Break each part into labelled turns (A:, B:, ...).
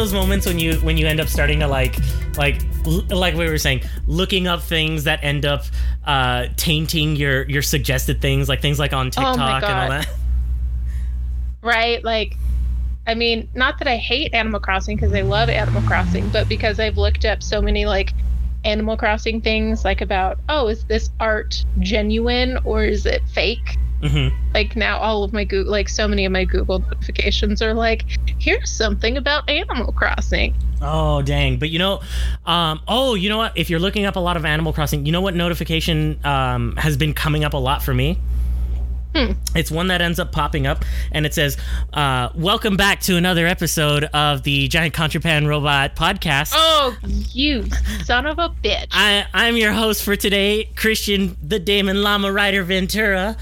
A: those moments when you when you end up starting to like like like we were saying looking up things that end up uh tainting your your suggested things like things like on tiktok
B: Oh
A: and all that
B: right? Like, I mean, not that I hate Animal Crossing because I love Animal Crossing, but because I've looked up so many like Animal Crossing things, like about, oh, is this art genuine or is it fake?
A: Hmm
B: Like now, all of my Google, like so many of my Google notifications are like, here's something about Animal Crossing.
A: oh dang. But you know um oh you know what? If you're looking up a lot of animal crossing you know what notification um has been coming up a lot for me
B: Hmm.
A: It's one that ends up popping up, and it says, uh, "Welcome back to another episode of the Giant Contraband Robot Podcast."
B: Oh, you son of a bitch!
A: I, I'm your host for today, Christian the Damon Llama Rider Ventura.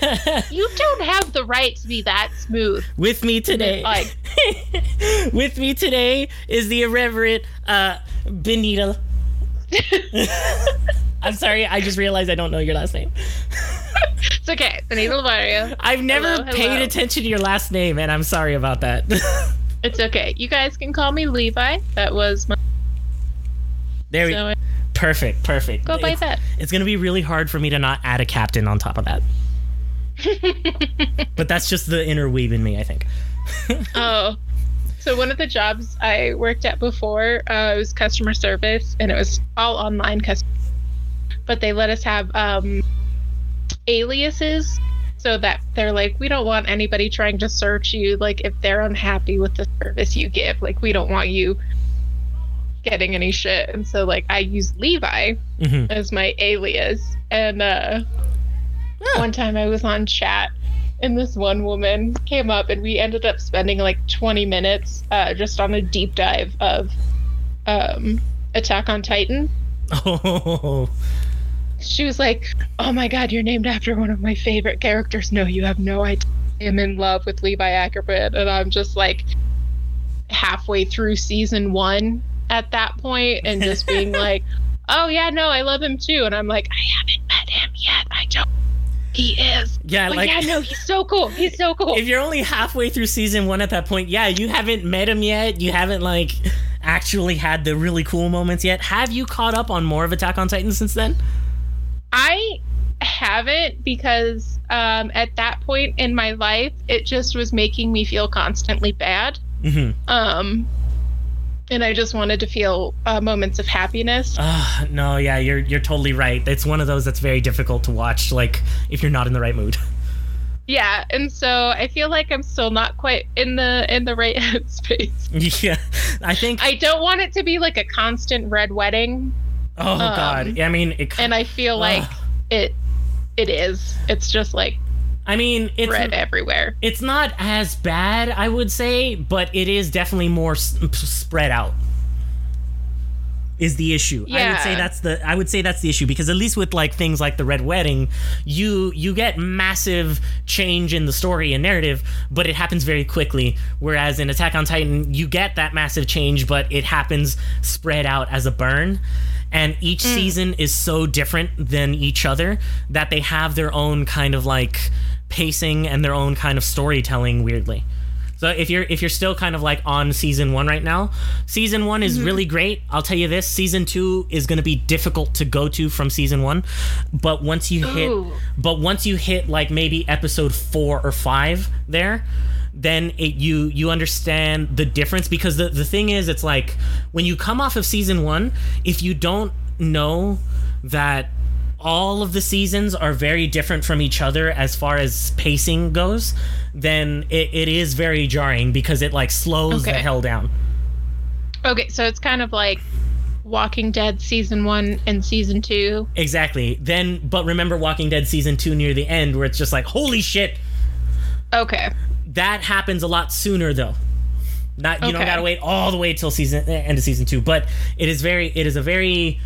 B: you don't have the right to be that smooth.
A: With me today,
B: Like,
A: with me today is the irreverent uh, Benita. I'm sorry, I just realized I don't know your last name.
B: it's okay. Benita Lavario.
A: I've never
B: Hello,
A: paid
B: hello.
A: attention to your last name, and I'm sorry about that.
B: It's okay. You guys can call me Levi. That was my.
A: there we
B: So I
A: Perfect, perfect.
B: go by
A: it's,
B: that.
A: it's gonna be really hard for me to not add a captain on top of that. but that's just the inner weeb in me, I think.
B: Oh. So one of the jobs I worked at before uh, it was customer service, and it was all online customer. But they let us have um, aliases, so that they're like, we don't want anybody trying to search you. Like if they're unhappy with the service you give, like we don't want you getting any shit. And so like I use Levi
A: hmm
B: as my alias, and uh,
A: Yeah.
B: one time I was on chat and this one woman came up and we ended up spending like 20 minutes uh, just on a deep dive of um, Attack on Titan.
A: Oh,
B: She was like, "Oh my god, you're named after one of my favorite characters." No, you have no idea. I'm in love with Levi Ackerman, and I'm just like halfway through season one at that point, and just being like, "Oh yeah, no, I love him too." And I'm like, "I haven't met him yet. I don't. He is.
A: yeah,
B: But
A: like
B: yeah, no, he's so cool. He's so cool."
A: if you're only halfway through season one at that point, yeah, you haven't met him yet. You haven't like actually had the really cool moments yet. Have you caught up on more of Attack on Titan since then?
B: I haven't because um, at that point in my life, it just was making me feel constantly bad.
A: hmm
B: Um, and I just wanted to feel uh, moments of happiness.
A: Uh, no, yeah, you're you're totally right. It's one of those that's very difficult to watch, like if you're not in the right mood.
B: Yeah, and so I feel like I'm still not quite in the in the right headspace.
A: yeah, I think.
B: I don't want it to be like a constant red wedding,
A: oh um, God, I mean, it.
B: and I feel like
A: Ugh.
B: it it is. It's just like
A: I mean, it's
B: red everywhere.
A: it's not as bad, I would say, but it is definitely more s- spread out. Is the issue? Yeah. I would say that's the I would say that's the issue because at least with like things like the red wedding, you you get massive change in the story and narrative, but it happens very quickly. Whereas in Attack on Titan, you get that massive change, but it happens spread out as a burn. And each mm. season is so different than each other that they have their own kind of like pacing and their own kind of storytelling weirdly. So if you're if you're still kind of like on season one right now, season one is mm-hmm. really great. I'll tell you this: season two is going to be difficult to go to from season one, but once you hit,
B: Ooh.
A: but once you hit like maybe episode four or five there, then it, you you understand the difference because the the thing is, it's like when you come off of season one, if you don't know that all of the seasons are very different from each other as far as pacing goes, then it, it is very jarring because it like slows the hell down.
B: Okay, so it's kind of like Walking Dead season one and season two.
A: Exactly. Then, but remember Walking Dead season two near the end where it's just like, holy shit,
B: Okay.
A: That happens a lot sooner though. Not you don't gotta wait all the way till season eh, end of season two, but it is very it is a very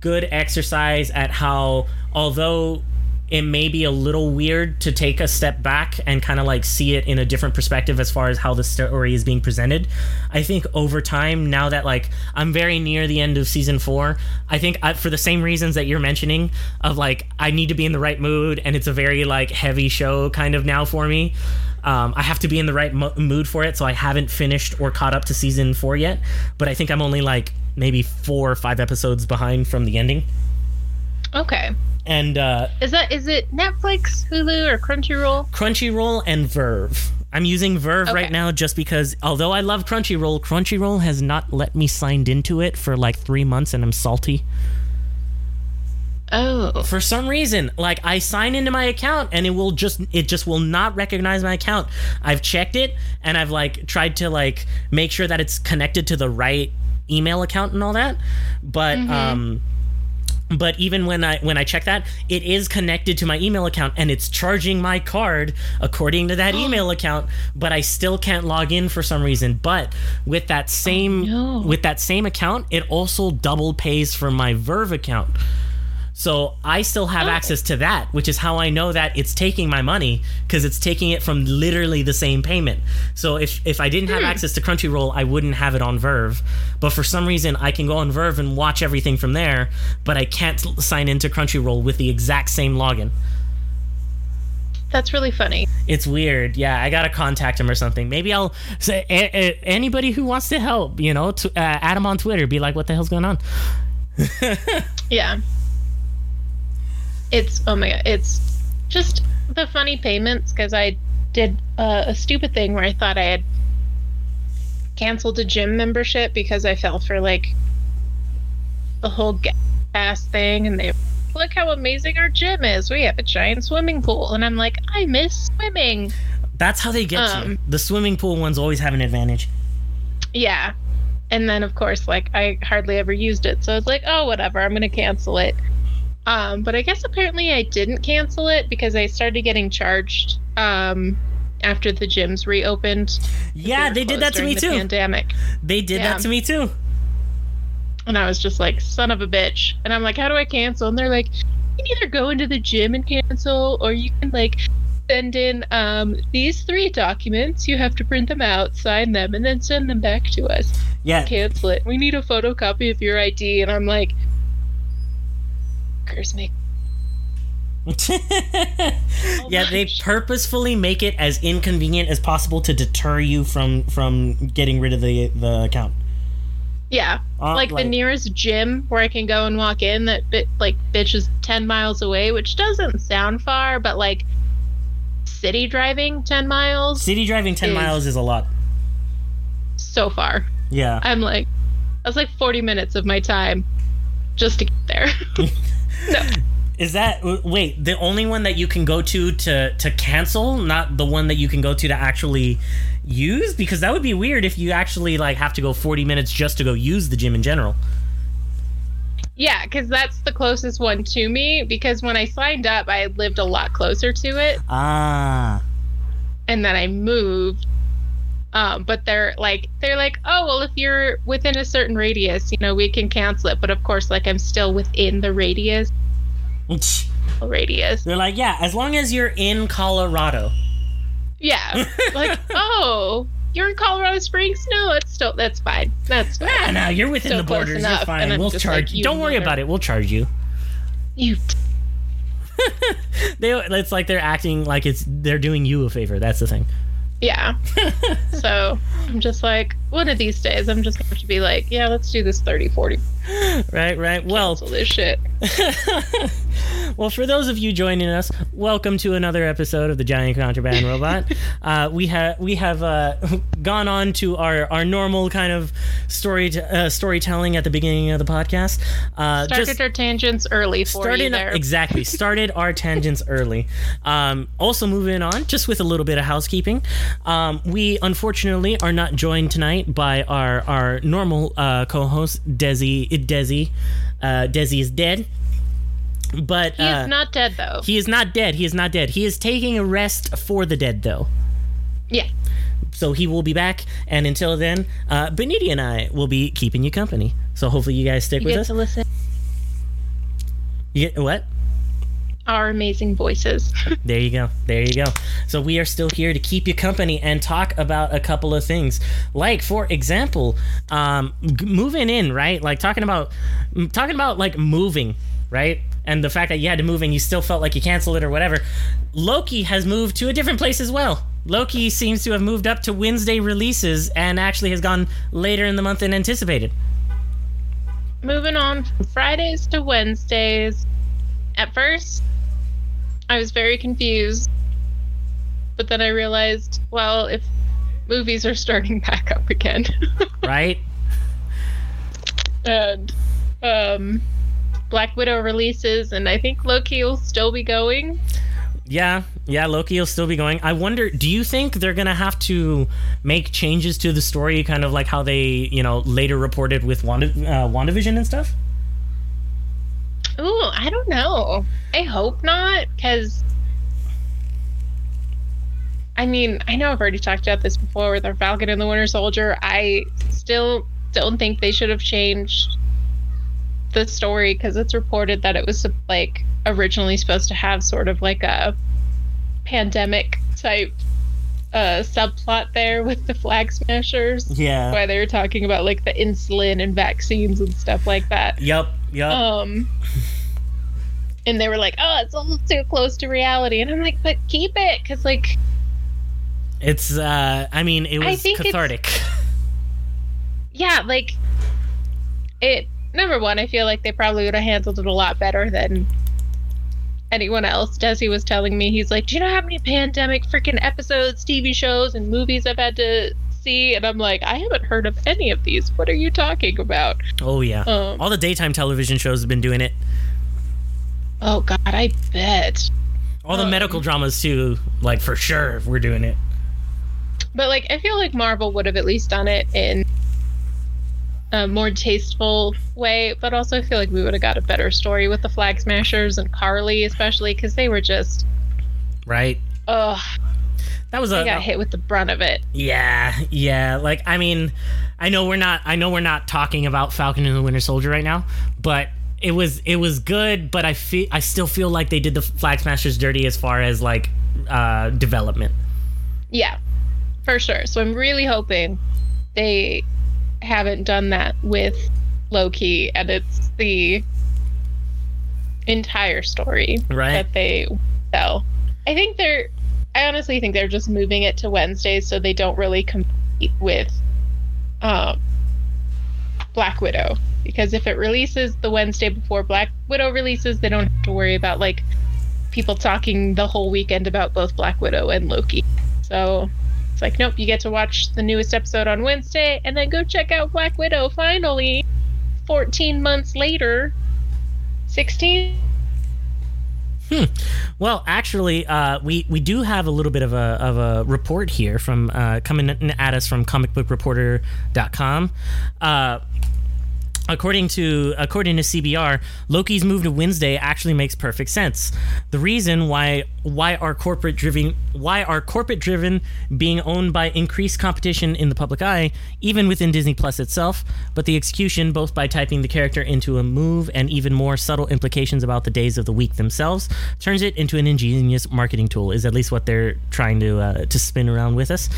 A: good exercise at how although it may be a little weird to take a step back and kind of like see it in a different perspective as far as how the story is being presented. I think over time, now that like I'm very near the end of season four, I think I, for the same reasons that you're mentioning, of like I need to be in the right mood, and it's a very like heavy show kind of now for me. Um, I have to be in the right mo- mood for it, so I haven't finished or caught up to season four yet. But I think I'm only like maybe four or five episodes behind from the ending.
B: Okay.
A: And uh,
B: Is that is it Netflix, Hulu, or Crunchyroll?
A: Crunchyroll and VRV. I'm using VRV right now just because, although I love Crunchyroll, Crunchyroll has not let me signed into it for like three months, and I'm salty.
B: Oh.
A: For some reason, like I sign into my account and it will just it just will not recognize my account. I've checked it and I've like tried to like make sure that it's connected to the right email account and all that, but um but even when I when I check that, it is connected to my email account and it's charging my card according to that email account, but I still can't log in for some reason. But with that same
B: no.
A: with that same account, it also double pays for my VRV account. So I still have
B: Oh.
A: access to that, which is how I know that it's taking my money because it's taking it from literally the same payment. So if if I didn't have access to Crunchyroll, I wouldn't have it on VRV. But for some reason, I can go on VRV and watch everything from there, but I can't sign into Crunchyroll with the exact same login.
B: That's really funny.
A: It's weird. Yeah, I gotta contact him or something. Maybe I'll say a- a- anybody who wants to help, you know, to, uh, add him on Twitter. Be like, what the hell's going on?
B: Yeah. It's oh my god, it's just the funny payments because I did uh, a stupid thing where I thought I had canceled a gym membership because I fell for like the whole gas thing and they look how amazing our gym is. We have a giant swimming pool and I'm like, I miss swimming.
A: That's how they get you.
B: Um,
A: The swimming pool ones always have an advantage.
B: Yeah. And then of course like I hardly ever used it. So it's like, oh whatever, I'm gonna cancel it. Um, but I guess apparently I didn't cancel it because I started getting charged um after the gyms reopened.
A: Yeah,
B: were
A: they did that to me
B: the
A: too.
B: Pandemic.
A: They did
B: Yeah.
A: that to me too.
B: And I was just like, son of a bitch. And I'm like, how do I cancel? And they're like, you can either go into the gym and cancel, or you can like send in um these three documents. You have to print them out, sign them, and then send them back to us.
A: Yeah,
B: cancel it. We need a photocopy of your ID. And I'm like, curse me.
A: yeah, they purposefully make it as inconvenient as possible to deter you from from getting rid of the the account.
B: Yeah.
A: Uh,
B: like, the nearest gym where I can go and walk in that bit like bitch is 10 miles away, which doesn't sound far, but like city driving 10 miles
A: city driving ten
B: is-
A: miles is a lot.
B: so far.
A: Yeah,
B: I'm like that's like 40 minutes of my time just to get there. no.
A: is that wait the only one that you can go to to to cancel, not the one that you can go to to actually use? Because that would be weird if you actually like have to go forty minutes just to go use the gym in general.
B: Yeah, because that's the closest one to me. Because when I signed up, I lived a lot closer to it.
A: Ah,
B: and then I moved. Um, but they're like they're like, oh well, if you're within a certain radius, you know, we can cancel it. But of course, like I'm still within the radius. Radius.
A: they're like, yeah, as long as you're in Colorado.
B: Yeah. like, oh, you're in Colorado Springs? No, it's still that's fine. That's fine.
A: Ah, no, you're within the borders.
B: enough,
A: You're fine. We'll charge
B: like,
A: you. Don't worry about it. We'll charge you.
B: You.
A: They, it's like they're acting like it's they're doing you a favor. That's the thing.
B: Yeah. so I'm just like, one of these days, I'm just going to be like, yeah, let's do this 30, 40.
A: Right, right. Well,
B: Cancel this shit.
A: well, for those of you joining us, welcome to another episode of the Giant Contraband Robot. uh, we have we have uh, gone on to our, our normal kind of story uh, storytelling at the beginning of the podcast. Uh,
B: Started our tangents early for you
A: started
B: there.
A: exactly started our tangents early um, also moving on just with a little bit of housekeeping um, we unfortunately are not joined tonight by our our normal uh, co-host desi desi uh, desi is dead. But
B: he
A: uh,
B: is not dead though.
A: he is not dead. He is not dead. He is taking a rest for the dead though.
B: Yeah.
A: so he will be back and until then uh, Benita and i will be keeping you company. So hopefully you guys stick
B: You
A: with
B: get
A: us.
B: to listen.
A: you get what
B: our amazing voices.
A: There you go. There you go. So we are still here to keep you company and talk about a couple of things. Like for example, um moving in, right? Like talking about m- talking about like moving, right? And the fact that you had to move and you still felt like you canceled it or whatever. Loki has moved to a different place as well. Loki seems to have moved up to Wednesday releases and actually has gone later in the month than anticipated.
B: Moving on from Fridays to Wednesdays. At first, I was very confused. But then I realized, well, if movies are starting back up again.
A: Right?
B: and um Black Widow releases and I think Loki will still be going.
A: Yeah, yeah, Loki will still be going. I wonder, do you think they're gonna have to make changes to the story, kind of like how they, you know, later reported with Wanda, uh, WandaVision and stuff?
B: Ooh, I don't know. I hope not, because I mean, I know I've already talked about this before with our Falcon and the Winter Soldier. I still don't think they should have changed the story because it's reported that it was like originally supposed to have sort of like a pandemic type uh subplot there with the flag smashers
A: Yeah.
B: why they were talking about like the insulin and vaccines and stuff like that
A: Yep. Yep.
B: um and they were like oh it's a little too close to reality and i'm like but keep it because like
A: it's. uh I mean, it was cathartic.
B: yeah like it number one i feel like they probably would have handled it a lot better than anyone else desi was telling me he's like do you know how many pandemic freaking episodes tv shows and movies i've had to and i'm like i haven't heard of any of these what are you talking about
A: Oh yeah.
B: um
A: All the daytime television shows have been doing it.
B: oh god i bet
A: All the
B: Um,
A: medical dramas too. Like for sure, we're doing it.
B: But like, I feel like Marvel would have at least done it in a more tasteful way. But also, I feel like we would have got a better story with the Flag Smashers and Karli, especially because they were just,
A: Right.
B: oh,
A: That was a
B: got hit with the brunt of it.
A: Yeah, yeah. Like I mean, I know we're not I know we're not talking about Falcon and the Winter Soldier right now, but it was it was good, but I feel I still feel like they did the Flag Smashers dirty as far as like uh development.
B: Yeah, for sure. So I'm really hoping they haven't done that with Loki, and it's the entire story
A: Right.
B: that they tell. I think they're. I honestly think they're just moving it to Wednesdays so they don't really compete with um, Black Widow. Because if it releases the Wednesday before Black Widow releases, they don't have to worry about like people talking the whole weekend about both Black Widow and Loki. So it's like, nope, you get to watch the newest episode on Wednesday and then go check out Black Widow finally 14 months later. 16?
A: Well, actually, uh, we we do have a little bit of a of a report here from uh, coming at us from comicbookreporter.com. Uh, According to according to CBR, Loki's move to Wednesday actually makes perfect sense. The reason why why are corporate driven why are corporate driven being owned by increased competition in the public eye, even within Disney Plus itself, but the execution both by typing the character into a move and even more subtle implications about the days of the week themselves turns it into an ingenious marketing tool. Is at least what they're trying to uh, to spin around with us,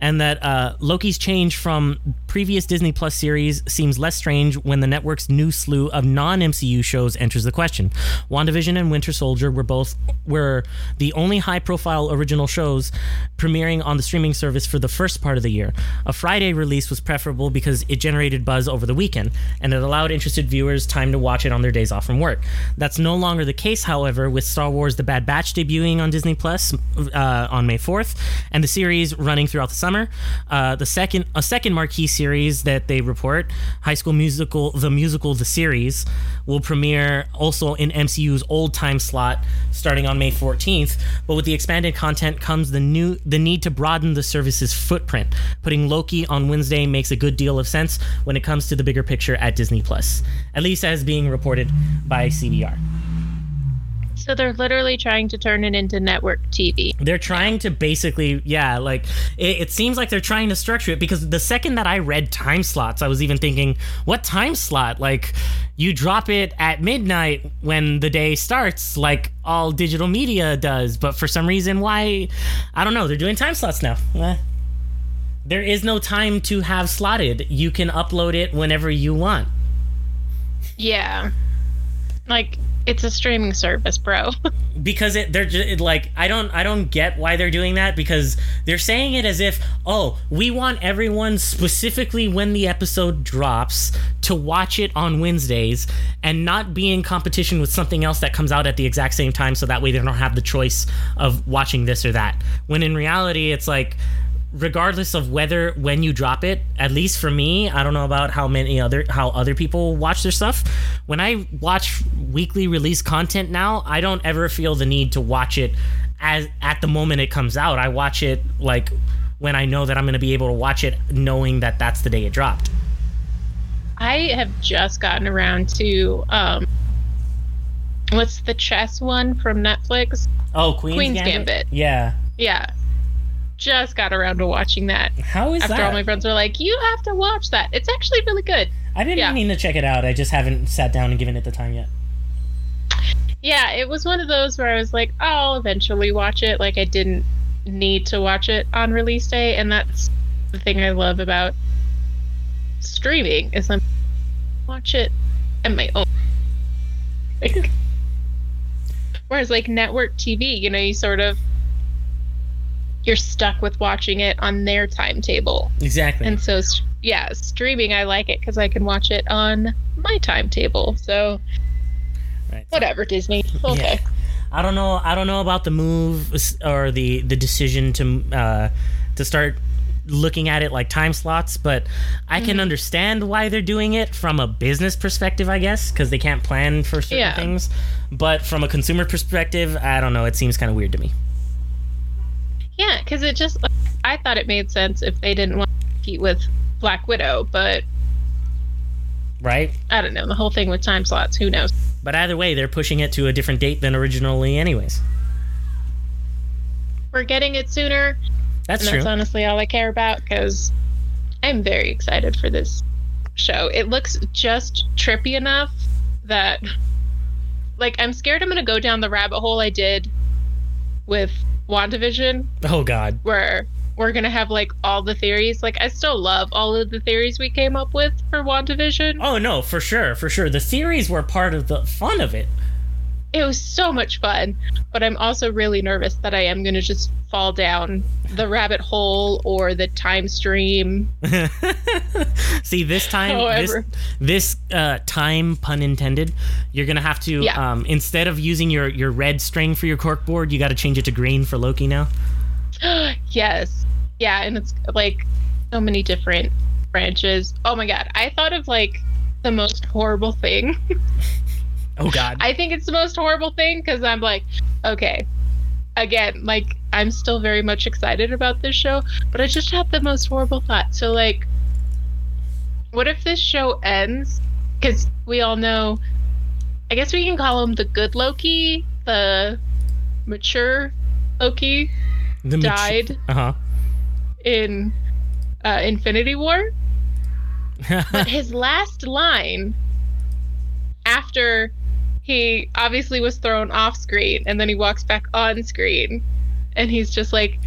A: and that uh, Loki's change from previous Disney Plus series seems less strange when the network's new slew of non-MCU shows enters the question. WandaVision and Winter Soldier were both were the only high-profile original shows premiering on the streaming service for the first part of the year. A Friday release was preferable because it generated buzz over the weekend and it allowed interested viewers time to watch it on their days off from work. That's no longer the case, however, with Star Wars: The Bad Batch debuting on Disney Plus uh, on May 4th and the series running throughout the summer. Uh, the second a second marquee series that they report, High School Musical, the musical, the series, will premiere also in MCU's old time slot starting on May 14th. But with the expanded content comes the new the need to broaden the service's footprint. Putting Loki on Wednesday makes a good deal of sense when it comes to the bigger picture at Disney Plus, at least as being reported by CBR.
B: So they're literally trying to turn it into network TV.
A: They're trying to basically, yeah, like it, it, seems like they're trying to structure it because the second that I read time slots, I was even thinking, what time slot? Like, you drop it at midnight when the day starts, like all digital media does. But for some reason, why? I don't know. They're doing time slots now. Eh. There is no time to have slotted. You can upload it whenever you want.
B: Yeah. Like, it's a streaming service, bro.
A: because it they're just, it, like I don't I don't get why they're doing that because they're saying it as if oh we want everyone specifically when the episode drops to watch it on Wednesdays and not be in competition with something else that comes out at the exact same time so that way they don't have the choice of watching this or that. When in reality it's like regardless of whether when you drop it at least for me i don't know about how many other how other people watch their stuff. When i watch weekly release content now i don't ever feel the need to watch it as at the moment it comes out. I watch it like when i know that i'm going to be able to watch it knowing that that's the day it dropped.
B: I have just gotten around to um what's the chess one from netflix?
A: Oh queen's, queen's gambit? gambit. Yeah.
B: Yeah just got around to watching that.
A: How is
B: after
A: that?
B: all my friends were like, "You have to watch that. It's actually really good."
A: I didn't yeah. mean to check it out. I just haven't sat down and given it the time yet.
B: Yeah, it was one of those where I was like, "I'll eventually watch it." Like I didn't need to watch it on release day, and that's the thing I love about streaming is I'm watch it at my own. Whereas like network TV, you know, you sort of you're stuck with watching it on their timetable.
A: Exactly.
B: And so, yeah, streaming, I like it because I can watch it on my timetable. So, right. whatever, Disney. Okay. Yeah.
A: I don't know. I don't know about the move or the the decision to uh, to start looking at it like time slots, but I can mm-hmm. understand why they're doing it from a business perspective, I guess, because they can't plan for certain yeah. things. But from a consumer perspective, I don't know. It seems kind of weird to me.
B: Yeah, because it just I thought it made sense if they didn't want to compete with Black Widow, but
A: right.
B: I don't know the whole thing with time slots. Who knows?
A: But either way, they're pushing it to a different date than originally, anyways.
B: We're getting it sooner.
A: That's
B: true.
A: That's
B: honestly all I care about because I'm very excited for this show. It looks just trippy enough that, like, I'm scared I'm going to go down the rabbit hole I did with WandaVision.
A: Oh God.
B: Where we're gonna have like all the theories. Like I still love all of the theories we came up with for WandaVision.
A: Oh no, for sure, for sure. The theories were part of the fun of it.
B: It was so much fun, but I'm also really nervous that I am gonna just fall down the rabbit hole or the time stream.
A: See, this time, However. this, this uh, time, pun intended, you're gonna have to yeah. um, instead of using your your red string for your cork board, you got to change it to green for Loki now.
B: yes, yeah, and it's like so many different branches. Oh my god, I thought of like the most horrible thing.
A: oh god.
B: I think it's the most horrible thing because I'm like, okay, again, like I'm still very much excited about this show, but I just have the most horrible thought. So like what if this show ends cuz we all know I guess we can call him the good Loki, the mature Loki the died
A: mature, uh-huh.
B: in uh, Infinity War. but his last line after he obviously was thrown off screen and then he walks back on screen and he's just like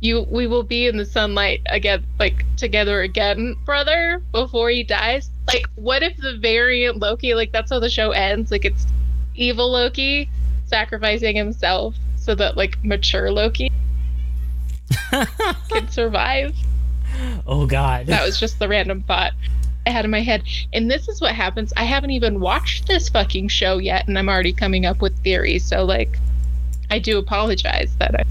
B: you we will be in the sunlight again like together again brother before he dies. Like what if the variant loki like that's how the show ends like it's evil loki sacrificing himself so that like mature loki can survive?
A: Oh god.
B: That was just the random thought I had in my head. And this is what happens. I haven't even watched this fucking show yet, and I'm already coming up with theories. So, like, I do apologize that I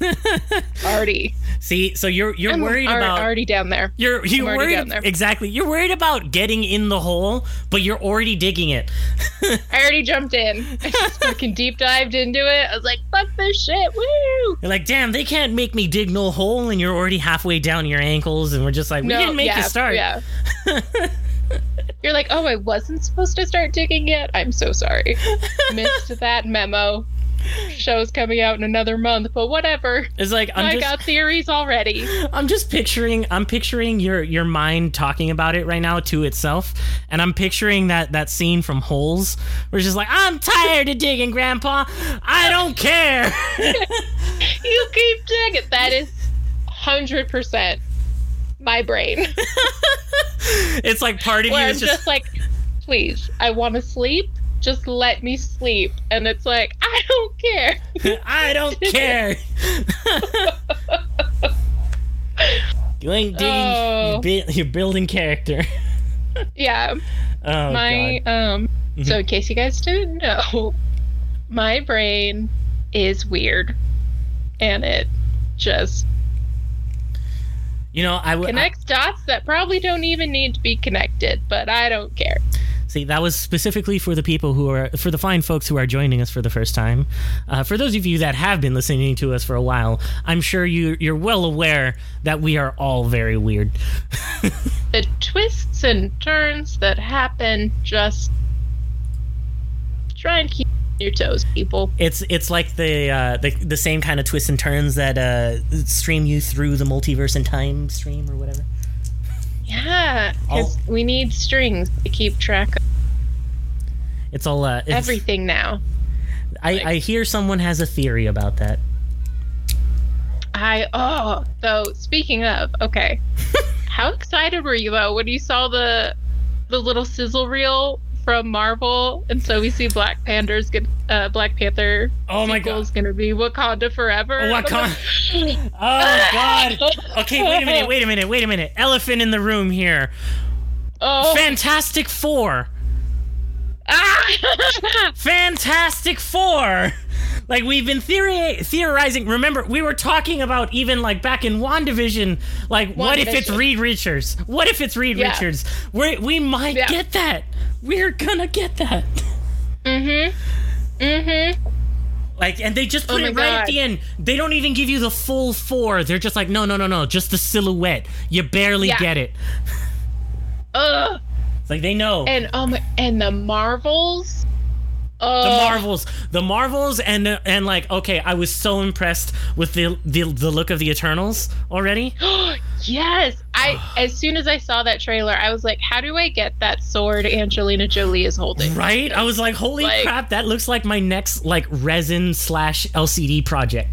B: already.
A: See so you're you're I'm worried about
B: already down there.
A: You're you're worried down there. exactly. You're worried about getting in the hole but you're already digging it.
B: I already jumped in. I just fucking deep dived into it. I was like fuck this shit woo!
A: You're like damn they can't make me dig no hole and you're already halfway down your ankles and we're just like we no, didn't make
B: yeah,
A: you start.
B: yeah. You're like, oh, I wasn't supposed to start digging yet. I'm so sorry. Missed that memo. Show's coming out in another month, but whatever.
A: It's like I'm
B: I
A: just
B: got theories already.
A: I'm just picturing I'm picturing your your mind talking about it right now to itself, and I'm picturing that that scene from Holes where it's just like I'm tired of digging, Grandpa. I don't care.
B: You keep digging. That is hundred percent my brain.
A: it's like part of you is
B: just,
A: just
B: like, please, I want to sleep. Just let me sleep. And it's like, I don't care.
A: I don't care. you ain't digging.
B: Oh.
A: You're, bu- you're building character.
B: Yeah.
A: Oh
B: my
A: God.
B: um
A: Mhm.
B: so in case you guys didn't know, my brain is weird. And it just
A: You know, I would
B: connects dots that probably don't even need to be connected, but I don't care.
A: See, that was specifically for the people who are, for the fine folks who are joining us for the first time. Uh, for those of you that have been listening to us for a while, I'm sure you, you're well aware that we are all very weird.
B: The twists and turns that happen just try and keep your toes, people.
A: It's it's like the uh, the, the same kind of twists and turns that uh, stream you through the multiverse and time stream or whatever.
B: Yeah, because we need strings to keep track of
A: It's all uh, it's,
B: everything now.
A: I, I hear someone has a theory about that.
B: I oh, so speaking of, okay. How excited were you though when you saw the the little sizzle reel from Marvel and so we see Black Panther's get uh Black Panther
A: Oh my god,
B: is gonna be Wakanda forever.
A: Wakanda- Oh God! Okay, wait a minute, wait a minute, wait a minute. Elephant in the room here.
B: Oh,
A: Fantastic Four.
B: ah!
A: Fantastic Four. Like we've been theory- theorizing. Remember, we were talking about even like back in Wandavision. Like, what if it's Reed Richards? What if it's Reed
B: Yeah.
A: Richards? We we might
B: Yeah.
A: get that. We're gonna get that.
B: mm-hmm. Mm-hmm.
A: Like, and they just
B: Oh
A: put
B: my
A: it right at the end. They don't even give you the full four. They're just like, no, no, no, no, just the silhouette. You barely
B: Yeah.
A: get it.
B: Ugh.
A: It's like they know.
B: And um and the Marvels.
A: The Marvels, the Marvels, and and like okay, I was so impressed with the the, the look of the Eternals already.
B: yes. I as soon as I saw that trailer, I was like, how do I get that sword Angelina Jolie is holding?
A: Right? I was like, holy
B: Like-
A: crap, that looks like my next like resin slash LCD project.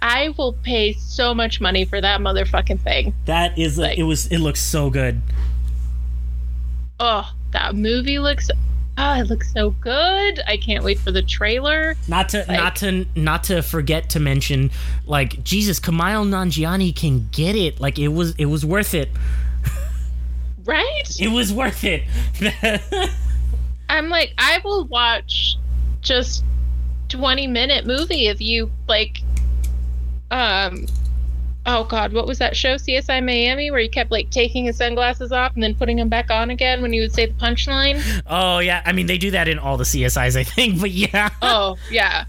B: I will pay so much money for that motherfucking thing.
A: That is,
B: Like-
A: it was, it looks so good.
B: Oh, that movie looks oh, it looks so good. I can't wait for the trailer.
A: Not to, not to, not to forget to mention, like Jesus, Kumail Nanjiani can get it. Like it was, it was worth it.
B: Right?
A: It was worth it.
B: I'm like, I will watch just 20 minute movie if you like um oh god, what was that show CSI Miami where he kept like taking his sunglasses off and then putting them back on again when he would say the punchline?
A: oh yeah, I mean they do that in all the CSIs, I think. But yeah.
B: oh, yeah.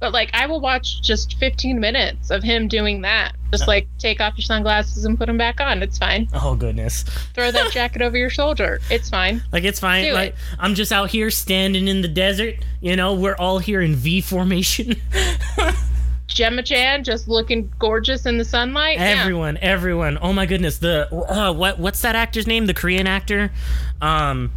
B: But like I will watch just 15 minutes of him doing that. Just like take off your sunglasses and put them back on. It's fine.
A: Oh goodness.
B: Throw that jacket over your shoulder. It's fine.
A: Like it's fine.
B: Do
A: like
B: it.
A: I'm just out here standing in the desert. You know, we're all here in V formation.
B: Gemma Chan just looking gorgeous in the sunlight. Yeah.
A: everyone, everyone. Oh my goodness. The uh, what what's that actor's name? The Korean actor. Um.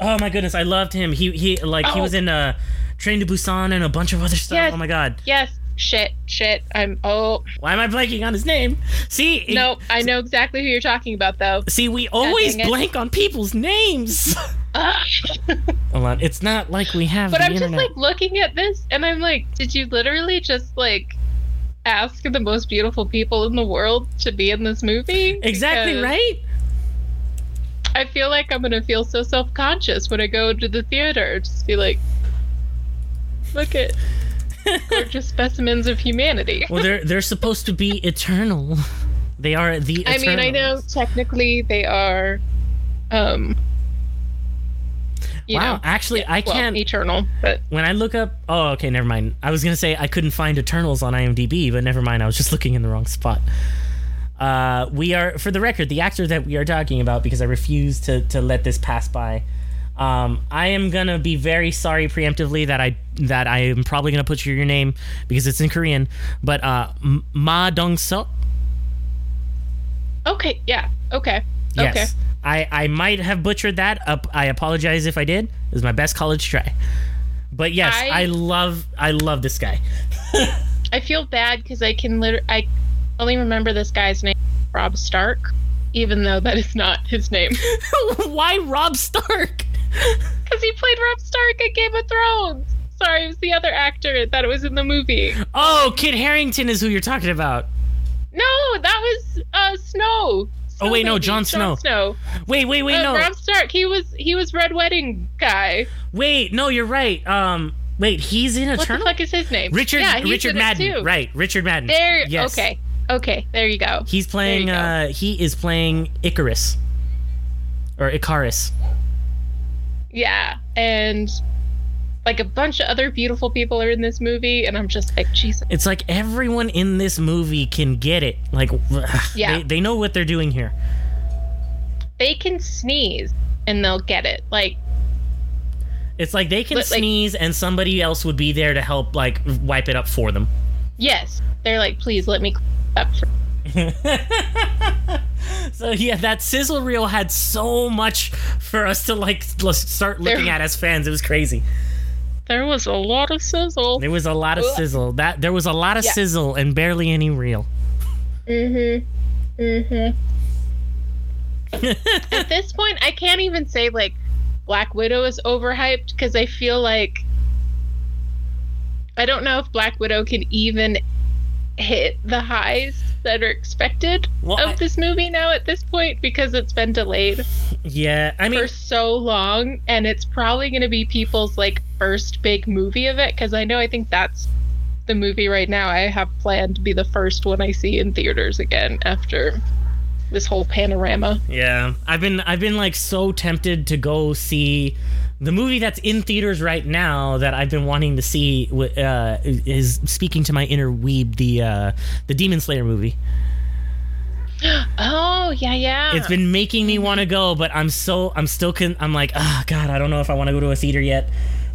A: Oh my goodness, I loved him. He he like he
B: Oh.
A: was in uh, Train to Busan and a bunch of other stuff.
B: Yes.
A: Oh my god.
B: Yes. Shit. Shit. I'm. Oh
A: Why am I blanking on his name? See. it-
B: no. I know exactly who you're talking about though.
A: See, we always blank on people's names. Hold on, it's not like we have
B: but I'm just like looking at this, and I'm like, did you literally just like ask the most beautiful people in the world to be in this movie?
A: exactly right.
B: I feel like I'm gonna feel so self conscious when I go to the theater. Just be like, look at gorgeous specimens of humanity.
A: Well, they're they're supposed to be eternal. They are the.
B: I mean, I know technically they are, um, you
A: Wow,
B: know,
A: actually, I
B: well,
A: can't.
B: eternal, but
A: when I look up, oh, okay, never mind. I was gonna say I couldn't find Eternals on IMDb, but never mind. I was just looking in the wrong spot. Uh, we are, for the record, the actor that we are talking about because I refuse to to let this pass by. Um, I am gonna be very sorry preemptively that I that I am probably gonna butcher your name because it's in Korean. But uh, Ma Dong Seok.
B: Okay, yeah, okay,
A: Yes.
B: okay.
A: I, I might have butchered that up. I apologize if I did. It was my best college try. But yes, I,
B: I-
A: love I love this guy.
B: I feel bad because I can literally I only remember this guy's name, Robb Stark, even though that is not his name.
A: Why Robb Stark?
B: Because he played Robb Stark in Game of Thrones. Sorry, it was the other actor that was in the movie.
A: Oh, Kit Harington is who you're talking about.
B: No, that was uh Snow.
A: Oh, wait, no, Jon Snow.
B: Snow.
A: Wait, wait, wait,
B: Uh,
A: no.
B: Robb Stark. He was he was Red Wedding guy.
A: Wait, no, you're right. Um, wait, he's in Eternal.
B: What the fuck is his name?
A: Richard
B: Yeah, he's
A: Richard Madden.
B: too.
A: Right, Richard Madden.
B: There.
A: Yes.
B: Okay. Okay. There you go.
A: He's playing.
B: You
A: Uh, he is playing Ikaris or Ikaris.
B: Yeah, and like a bunch of other beautiful people are in this movie, and I'm just like, Jesus.
A: It's like everyone in this movie can get it. Like,
B: Yeah.
A: they, they know what they're doing here.
B: They can sneeze and they'll get it. Like,
A: It's like they can
B: like-
A: sneeze and somebody else would be there to help like wipe it up for them.
B: yes, they're like, please let me up. For-
A: So yeah, that sizzle reel had so much for us to like start looking
B: There-
A: at as fans. It was crazy.
B: There was a lot of sizzle.
A: There was a lot of sizzle. That there was a lot of
B: Yeah.
A: sizzle and barely any real.
B: Mm-hmm. Mm-hmm. At this point, I can't even say like Black Widow is overhyped because I feel like I don't know if Black Widow can even hit the highs that are expected
A: Well,
B: of
A: I-
B: this movie now at this point because it's been delayed
A: Yeah, I mean,
B: for so long and it's probably going to be people's like first big movie of it because I know I think that's the movie right now I have planned to be the first one I see in theaters again after this whole panorama.
A: yeah, I've been I've been like so tempted to go see the movie that's in theaters right now that I've been wanting to see. Uh, is speaking to my inner weeb, the uh, the Demon Slayer movie.
B: Oh, yeah, yeah.
A: It's been making me want to go, but I'm so I'm still con- I'm like, oh god, I don't know if I want to go to a theater yet.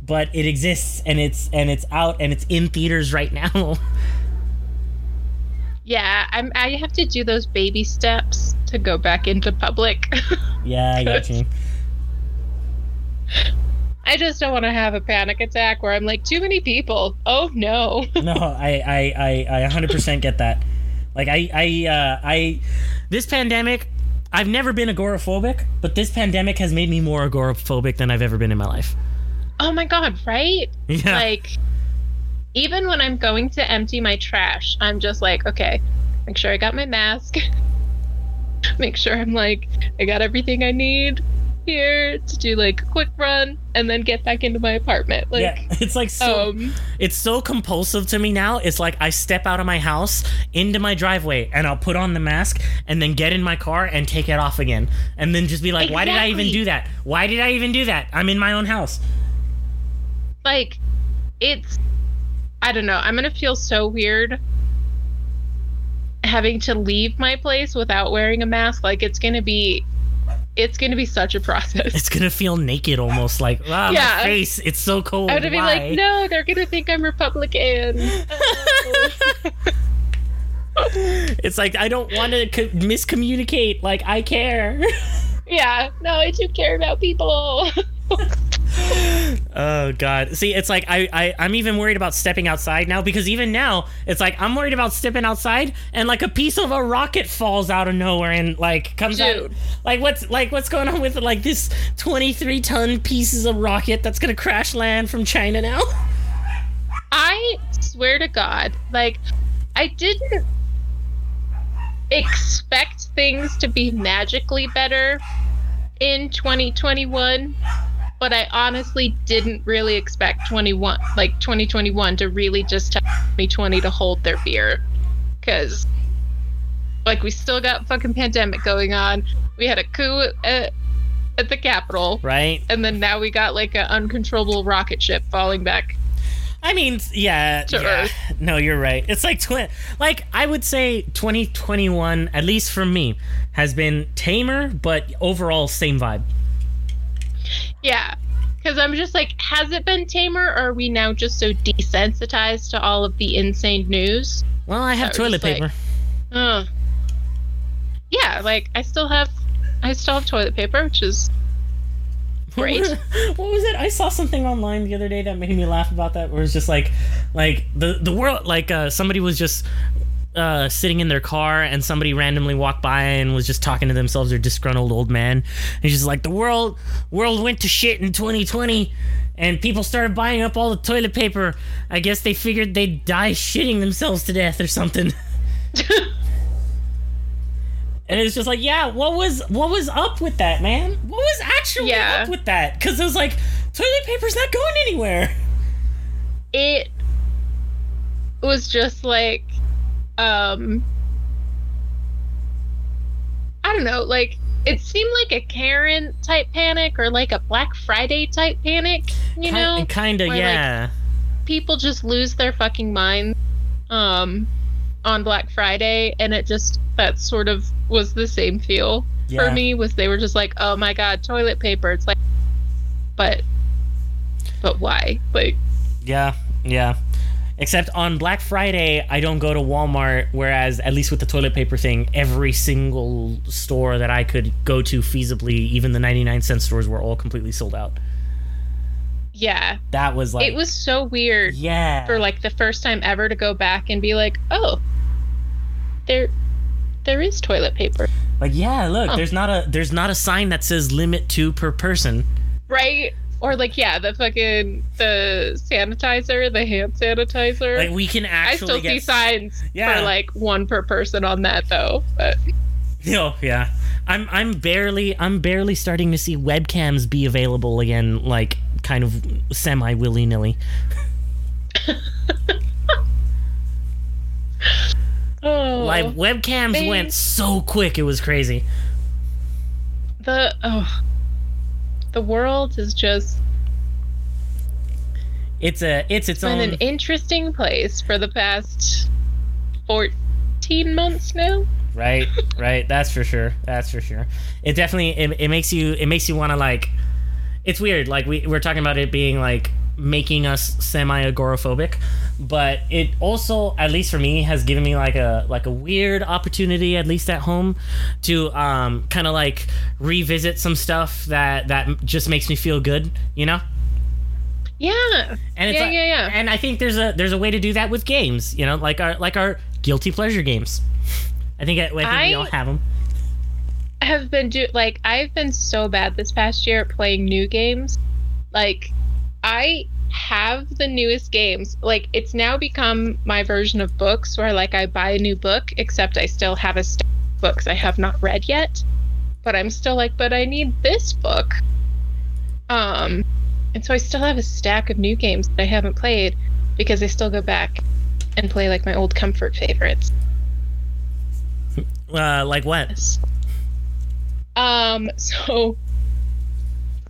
A: But it exists and it's and it's out and it's in theaters right now.
B: yeah, I'm I have to do those baby steps to go back into public.
A: yeah, I got you.
B: I just don't want to have a panic attack where I'm like too many people. Oh no.
A: no, I I I, I 100% get that. Like I I uh, I this pandemic, I've never been agoraphobic, but this pandemic has made me more agoraphobic than I've ever been in my life.
B: oh my god, right?
A: Yeah.
B: Like even when I'm going to empty my trash, I'm just like, okay, make sure I got my mask. make sure I'm like I got everything I need here to do like a quick run and then get back into my apartment. Like
A: yeah, it's like so
B: um
A: it's so compulsive to me now. It's like I step out of my house into my driveway and I'll put on the mask and then get in my car and take it off again. And then just be like, why did I even do that? Why did I even do that? I'm in my own house.
B: like it's I don't know. I'm gonna feel so weird having to leave my place without wearing a mask. Like it's gonna be it's gonna be such a process.
A: It's gonna feel naked almost like ah,
B: Yeah.
A: my face. It's so cold.
B: I'm gonna be like, no, they're gonna think I'm Republican.
A: It's like I don't want to co- miscommunicate. Like I care.
B: yeah, no, I do care about people.
A: oh god. See, it's like I, I I'm even worried about stepping outside now because even now it's like I'm worried about stepping outside and like a piece of a rocket falls out of nowhere and like comes out.
B: Dude.
A: Like what's like what's going on with like this 23 ton pieces of rocket that's gonna crash land from China now?
B: I swear to God, like, I didn't expect things to be magically better in 2021, but I honestly didn't really expect 21, like 2021, to really just tell 2020 to hold their beer. Because, like, we still got fucking pandemic going on. We had a coup at, at the Capitol.
A: Right.
B: And then now we got like an uncontrollable rocket ship falling back
A: I mean, yeah, yeah. No, you're right. It's like twi- like I would say 2021, at least for me, has been tamer, but overall same vibe.
B: Yeah. Because I'm just like, has it been tamer, or are we now just so desensitized to all of the insane news?
A: Well, I have toilet
B: just like-
A: paper.
B: Uh, yeah, like I still have, I still have toilet paper, which is great.
A: what was it? I saw something online the other day that made me laugh about that. Where it's just like, like the the world, like uh, somebody was just uh, sitting in their car and somebody randomly walked by and was just talking to themselves. Their disgruntled old man. And he's just like, the world world went to shit in 2020. And people started buying up all the toilet paper. I guess they figured they'd die shitting themselves to death or something. And it's just like, yeah, what was what was up with that, man? What was actually
B: Yeah.
A: up with that? Because it was like, toilet paper's not going anywhere.
B: it was just like um I don't know, like it seemed like a Karen type panic or like a Black Friday type panic, you know?
A: kind of,
B: Where, like,
A: yeah.
B: People just lose their fucking minds um on Black Friday and it just that sort of was the same feel
A: yeah.
B: for me was they were just like, "Oh my god, toilet paper." It's like but but why? Like
A: Yeah, yeah. Except on Black Friday, I don't go to Walmart. Whereas, at least with the toilet paper thing, every single store that I could go to feasibly, even the 99 cent stores, were all completely sold out.
B: yeah,
A: That was like.
B: it was so weird
A: Yeah.
B: for like the first time ever to go back and be like, oh, there, there is toilet paper,
A: Like, yeah, look,
B: Huh.
A: there's not a there's not a sign that says limit two per person.
B: right? Or like, yeah, the fucking the sanitizer, the hand sanitizer.
A: Like, we can actually I
B: still
A: get.
B: see signs
A: Yeah.
B: for like one per person on that though. But
A: No, oh, yeah. I'm I'm barely I'm barely starting to see webcams be available again, like kind of semi willy nilly.
B: oh,
A: Like webcams went so quick, it was crazy.
B: the oh, the world is just
A: It's a it's its
B: been
A: own.
B: an interesting place for the past fourteen months now.
A: right, right. That's for sure. That's for sure. It definitely it, it makes you it makes you want to like. It's weird. Like we we're talking about it being like making us semi agoraphobic, but it also, at least for me, has given me like a like a weird opportunity, at least at home, to um kind of like revisit some stuff that that just makes me feel good. You know.
B: Yeah.
A: And it's
B: Yeah,
A: like-
B: yeah, yeah.
A: And I think there's a there's a way to do that with games, you know, like our like our guilty pleasure games. I think I, I think we
B: I-
A: all have them.
B: have been do like I've been so bad this past year at playing new games. Like I have the newest games. Like it's now become my version of books where like I buy a new book except I still have a stack of books I have not read yet. But I'm still like but I need this book. Um and so I still have a stack of new games that I haven't played because I still go back and play like my old comfort favorites.
A: Uh, like what?
B: Um, so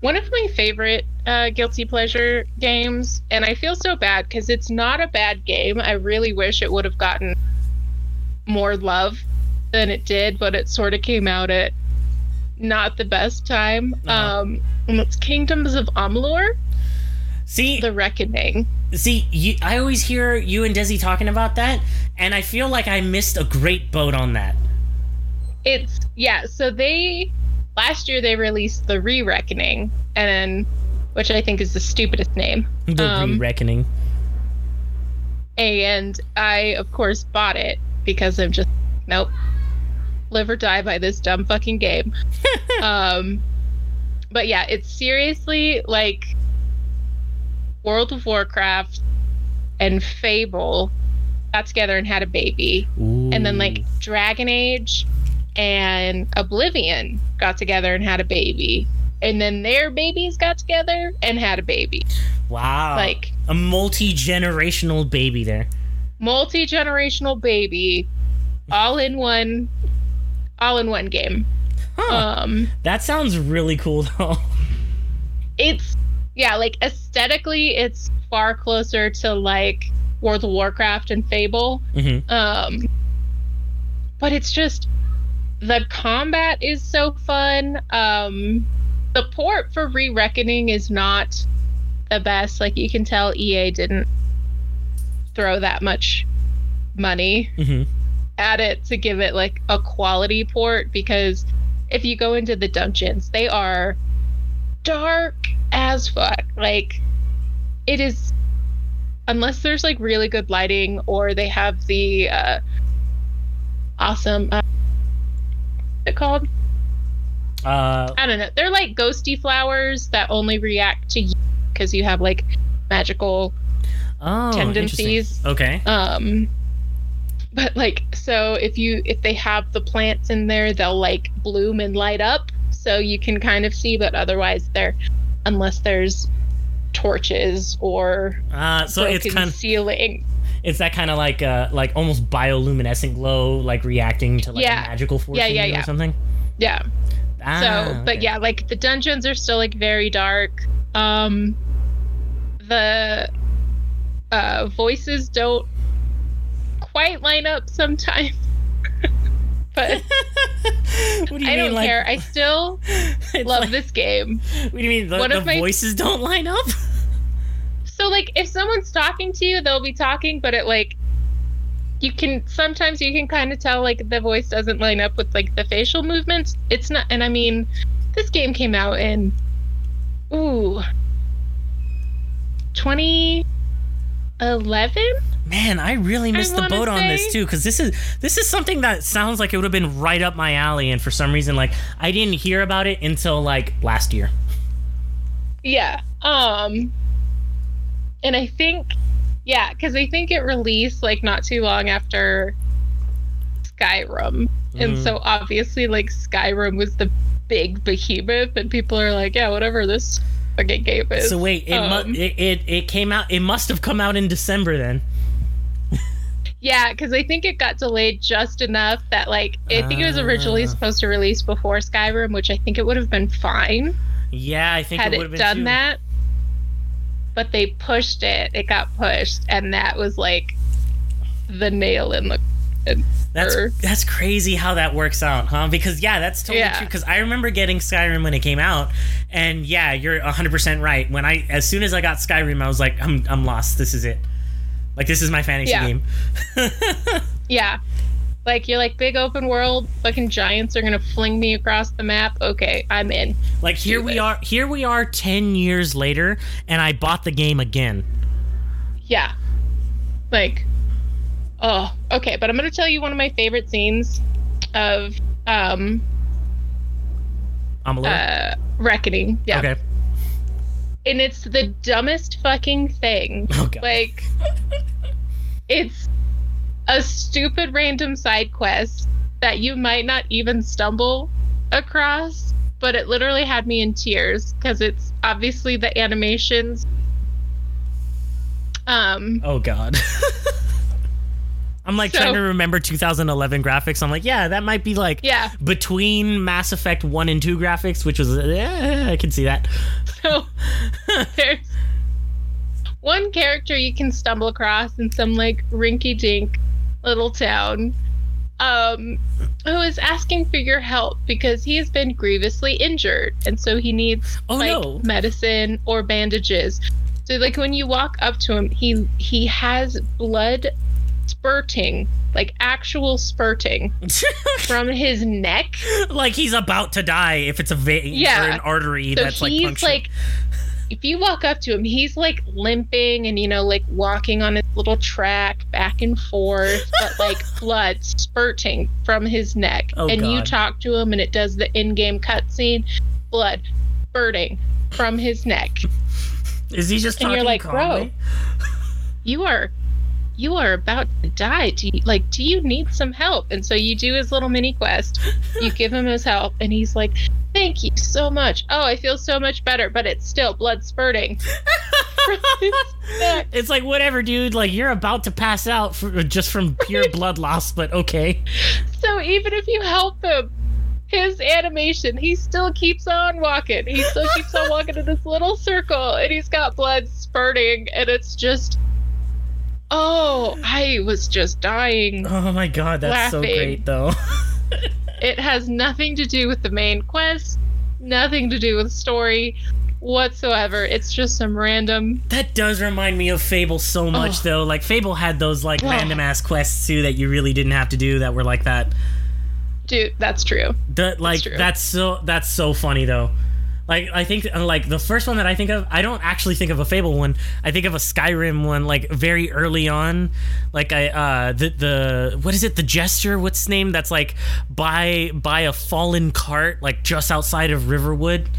B: one of my favorite uh, guilty pleasure games, and I feel so bad because it's not a bad game. I really wish it would have gotten more love than it did, but it sort of came out at not the best time.
A: Uh-huh.
B: Um, and it's Kingdoms of Amalur:
A: See,
B: The Reckoning.
A: see, you, I always hear you and Desi talking about that, and I feel like I missed a great boat on that.
B: It's yeah. So they last year they released the Re Reckoning, and which I think is the stupidest name.
A: The
B: Um,
A: re-reckoning.
B: and I of course bought it because I'm just nope, live or die by this dumb fucking game. um, but yeah, it's seriously like World of Warcraft and Fable got together and had a baby, and then like Dragon Age and Oblivion got together and had a baby. And then their babies got together and had a baby.
A: wow,
B: Like
A: a multi generational baby there.
B: multi generational baby, all in one, all in one game.
A: Huh.
B: Um,
A: that sounds really cool though.
B: it's yeah, like aesthetically, it's far closer to like World of Warcraft and Fable.
A: Mm-hmm.
B: Um, but it's just the combat is so fun. Um, the port for Re Reckoning is not the best. Like you can tell, EA didn't throw that much money
A: Mm-hmm.
B: at it to give it like a quality port because if you go into the dungeons, they are dark as fuck. Like it is unless there's like really good lighting or they have the uh awesome uh, it called?
A: Uh,
B: I don't know. They're like ghosty flowers that only react to you because you have like magical
A: oh,
B: tendencies.
A: Okay.
B: um but like so if you if they have the plants in there they'll like bloom and light up so you can kind of see but otherwise they're unless there's torches or
A: Uh, so it's kind of
B: ceiling
A: it's that kind of like uh like almost bioluminescent glow, like reacting to like
B: Yeah.
A: a magical force
B: Yeah,
A: in
B: yeah,
A: or
B: yeah.
A: something.
B: yeah
A: Ah,
B: so but yeah like the dungeons are still like very dark um the uh voices don't quite line up sometimes but
A: what do you
B: i
A: mean,
B: don't
A: like,
B: care i still love
A: like-
B: this game
A: What do you mean the,
B: One
A: the
B: of my-
A: voices don't line up?
B: So like if someone's talking to you, they'll be talking, but it like you can sometimes you can kind of tell like the voice doesn't line up with like the facial movements. It's not and I mean this game came out in ooh 2011?
A: Man, I really missed the
B: wanna
A: boat on this too, because this is this is something that sounds like it would have been right up my alley, and for some reason, like I didn't hear about it until like last year.
B: Yeah. Um and I think yeah, cuz I think it released like not too long after Skyrim. And
A: Mhm.
B: so obviously like Skyrim was the big behemoth and people are like, yeah, whatever this fucking game is.
A: So wait, it, mu-
B: Um,
A: it it it came out. It must have come out in December then.
B: Yeah, cuz I think it got delayed just enough that like I think it was originally
A: Ah.
B: supposed to release before Skyrim, which I think it would have been fine
A: Yeah, I think
B: had
A: it would have
B: it
A: been
B: done
A: too.
B: that. But they pushed it. It got pushed and that was like the nail in the
A: That's that's crazy how that works out, huh? Because yeah, that's totally
B: Yeah.
A: true. Because I remember getting Skyrim when it came out, and yeah, you're 100 percent right. When I as soon as I got Skyrim, I was like, I'm I'm lost. This is it. Like this is my fantasy
B: Yeah.
A: game.
B: Yeah. Like you're like big open world, fucking giants are gonna fling me across the map. Okay, I'm in.
A: Like here
B: Do
A: we
B: this.
A: are. Here we are, 10 years later, and I bought the game again.
B: Yeah. Like oh, okay, but I'm gonna tell you one of my favorite scenes of um
A: I'm a little.
B: uh Reckoning. Yeah.
A: Okay.
B: And it's the dumbest fucking thing.
A: Oh god.
B: Like it's a stupid random side quest that you might not even stumble across, but it literally had me in tears because it's obviously the animations. Um,
A: oh god. I'm like
B: So-
A: trying to remember 2011 graphics. I'm like, yeah, that might be like
B: yeah.
A: between Mass Effect 1 and 2 graphics, which was, yeah, I can see that.
B: So there's one character you can stumble across in some like rinky dink little town um who is asking for your help because he has been grievously injured and so he needs
A: Oh,
B: like
A: no.
B: medicine or bandages so like when you walk up to him he he has blood spurting like actual spurting from his neck
A: like he's about to die if it's a vein
B: Yeah.
A: or an artery
B: so
A: that's
B: he's
A: punctured.
B: like if you walk up to him he's like limping and you know like walking on his little track back and forth but like blood spurting from his neck.
A: Oh,
B: and you talk to him and it does the in-game cutscene blood spurting from his neck.
A: Is he just
B: and
A: talking
B: you're like,
A: calmly?
B: you are you are about to die. Do you like do you need some help? And so you do his little mini quest. You give him his help and he's like thank you so much oh i feel so much better but it's still blood spurting from his neck.
A: It's like whatever, dude. Like you're about to pass out for, just from pure blood loss, but okay.
B: so even if you help him his animation, he still keeps on walking. He still keeps on walking in this little circle, and he's got blood spurting, and it's just. Oh, I was just dying.
A: Oh my god, that's so great though.
B: It has nothing to do with the main quest, nothing to do with story whatsoever. It's just some random.
A: that does remind me of Fable so much
B: Oh.
A: though. Like Fable had those like
B: Oh.
A: random ass quests too that you really didn't have to do that were like that.
B: Dude, that's true.
A: The, like
B: true.
A: that's so that's so funny though. Like I think uh, like the first one that I think of, I don't actually think of a Fable one. I think of a Skyrim one, like very early on. Like I uh the the what is it? The gesture? What's his name? That's like by by a fallen cart, like just outside of Riverwood.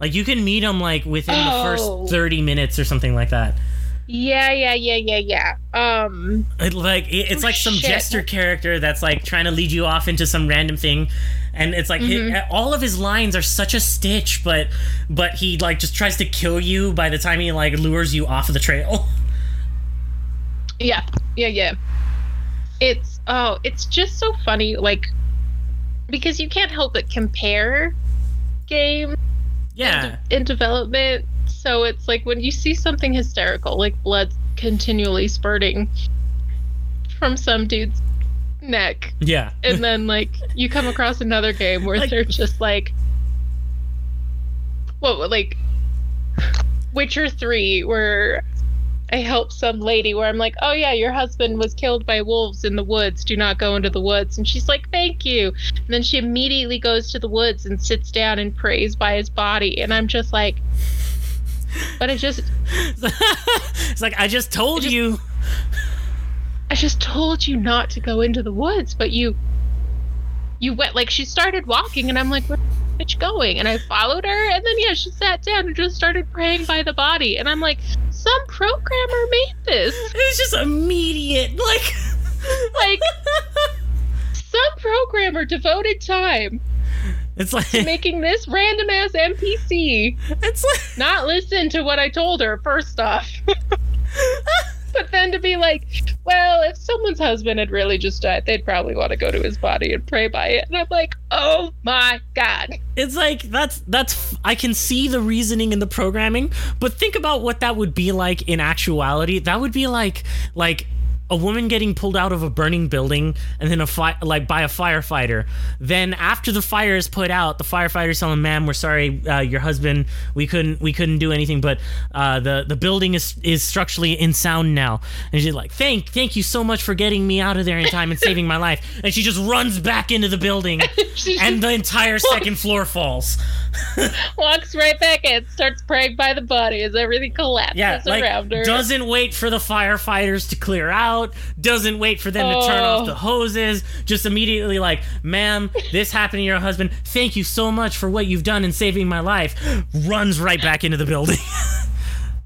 A: Like you can meet him like within the
B: Oh.
A: first thirty minutes or something like that.
B: Yeah, yeah, yeah, yeah, yeah. Um,
A: It, like it, it's
B: Oh,
A: like some
B: shit.
A: jester character that's like trying to lead you off into some random thing and it's like
B: Mm-hmm.
A: hi- all of his lines are such a stitch but but he like just tries to kill you by the time he like lures you off of the trail
B: yeah, yeah, yeah. It's oh, it's just so funny, like because you can't help but compare game
A: yeah
B: in development. So it's like when you see something hysterical, like blood continually spurting from some dude's neck,
A: yeah
B: and then like you come across another game where
A: Like-
B: they're just like, what, like Witcher Three, where I help some lady where I'm like, oh yeah, your husband was killed by wolves in the woods. Do not go into the woods. And she's like, thank you. And then she immediately goes to the woods and sits down and prays by his body. And I'm just like, but I just,
A: it's like i just told
B: just-
A: you
B: I just told you not to go into the woods, but you you went like she started walking and I'm like, where's the bitch going? And I followed her and then yeah, she sat down and just started praying by the body. And I'm like, some programmer made this.
A: it's just immediate like
B: Like some programmer devoted time
A: it's like
B: making this random ass NPC
A: it's like
B: not listen to what I told her first off. But then to be like, well, if someone's husband had really just died, they'd probably want to go to his body and pray by it. And I'm like, oh my god.
A: It's like that's that's I can see the reasoning in the programming, but think about what that would be like in actuality. That would be like like a woman getting pulled out of a burning building and then a fi- like by a firefighter. Then after the fire is put out, the firefighter's telling, "Ma'am, we're sorry, uh, your husband. We couldn't we couldn't do anything, but uh, the the building is is structurally in sound now." And she's like, "Thank thank you so much for getting me out of there in time and saving my life." And she just runs back into the building, and the entire second floor falls.
B: walks right back in, starts praying by the body as everything collapses
A: Yeah, like
B: around her.
A: doesn't wait for the firefighters to clear out, doesn't wait for them to turn
B: Oh.
A: off the oh. hoses, just immediately like, "Ma'am, this happened to your husband. Thank you so much for what you've done in saving my life." Runs right back into the building.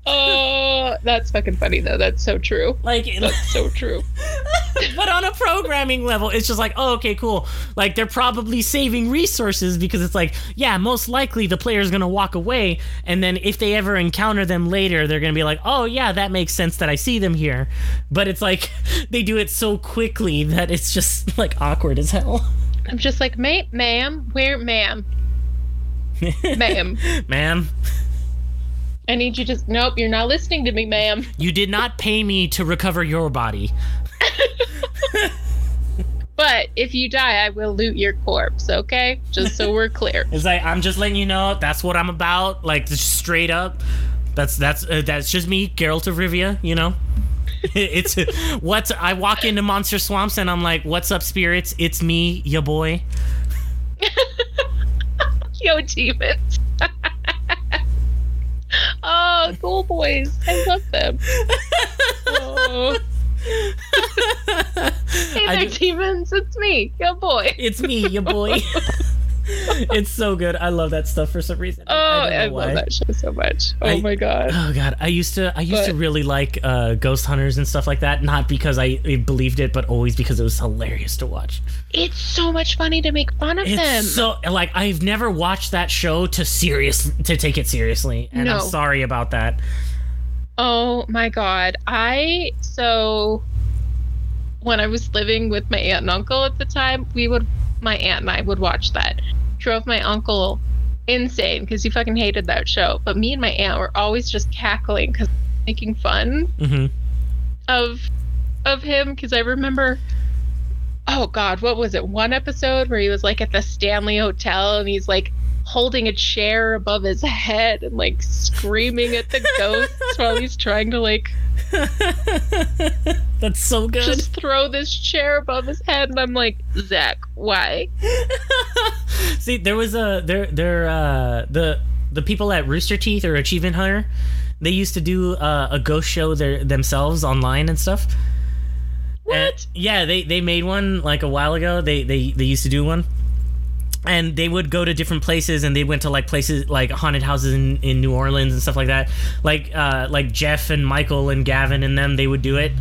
B: oh, that's fucking funny though. That's so true.
A: like
B: That's so true.
A: but on a programming level, it's just like, oh, okay, cool. Like they're probably saving resources because it's like, yeah, most likely the player's gonna walk away, and then if they ever encounter them later, they're gonna be like, oh yeah, that makes sense that I see them here. But it's like they do it so quickly that it's just like awkward as hell.
B: I'm just like, ma- ma'am, where, ma'am, ma'am.
A: Ma'am,
B: I need you to. Just. Nope, you're not listening to me, ma'am.
A: you did not pay me to recover your body.
B: But if you die, I will loot your corpse. Okay, just so we're clear.
A: It's like I'm just letting you know that's what I'm about. Like just straight up. That's that's uh, that's just me, Geralt of Rivia. You know. it's what's I walk into monster swamps and I'm like, "What's up, spirits? It's me, ya boy."
B: Yo, demons. Ah, oh, cool boys. I love them. Oh. Hey there,
A: do-
B: demons. It's me, your boy.
A: It's me, your boy. it's so good. I love that stuff for some reason.
B: Oh,
A: I,
B: I, love that show so much. Oh
A: I-
B: my god.
A: Oh god, I used to I used to really like uh, Ghost Hunters and stuff like that. Not because I believed it, but always because it was hilarious to watch.
B: It's so much funny to make fun of
A: It's
B: them.
A: so like I've never watched that show to serious to take it seriously, and I'm sorry about that.
B: Oh my god. I so when I was living with my aunt and uncle at the time, we would my aunt and I would watch that. Drove my uncle insane because he fucking hated that show. But me and my aunt were always just cackling because making fun
A: hmm
B: of of him because I remember oh god what was it one episode where he was like at the Stanley Hotel and he's like holding a chair above his head and like screaming at the ghosts while he's trying to like
A: That's so good.
B: just throw this chair above his head and I'm like Zak why
A: See, there was a there there uh the the people at Rooster Teeth or Achievement Hunter, they used to do uh, a ghost show their, themselves online and stuff. And-
B: what
A: yeah, they they made one like a while ago. They they they used to do one. And they would go to different places, and they went to like places like haunted houses in, in New Orleans and stuff like that. Like uh, like Jeff and Michael and Gavin and them, they would do it.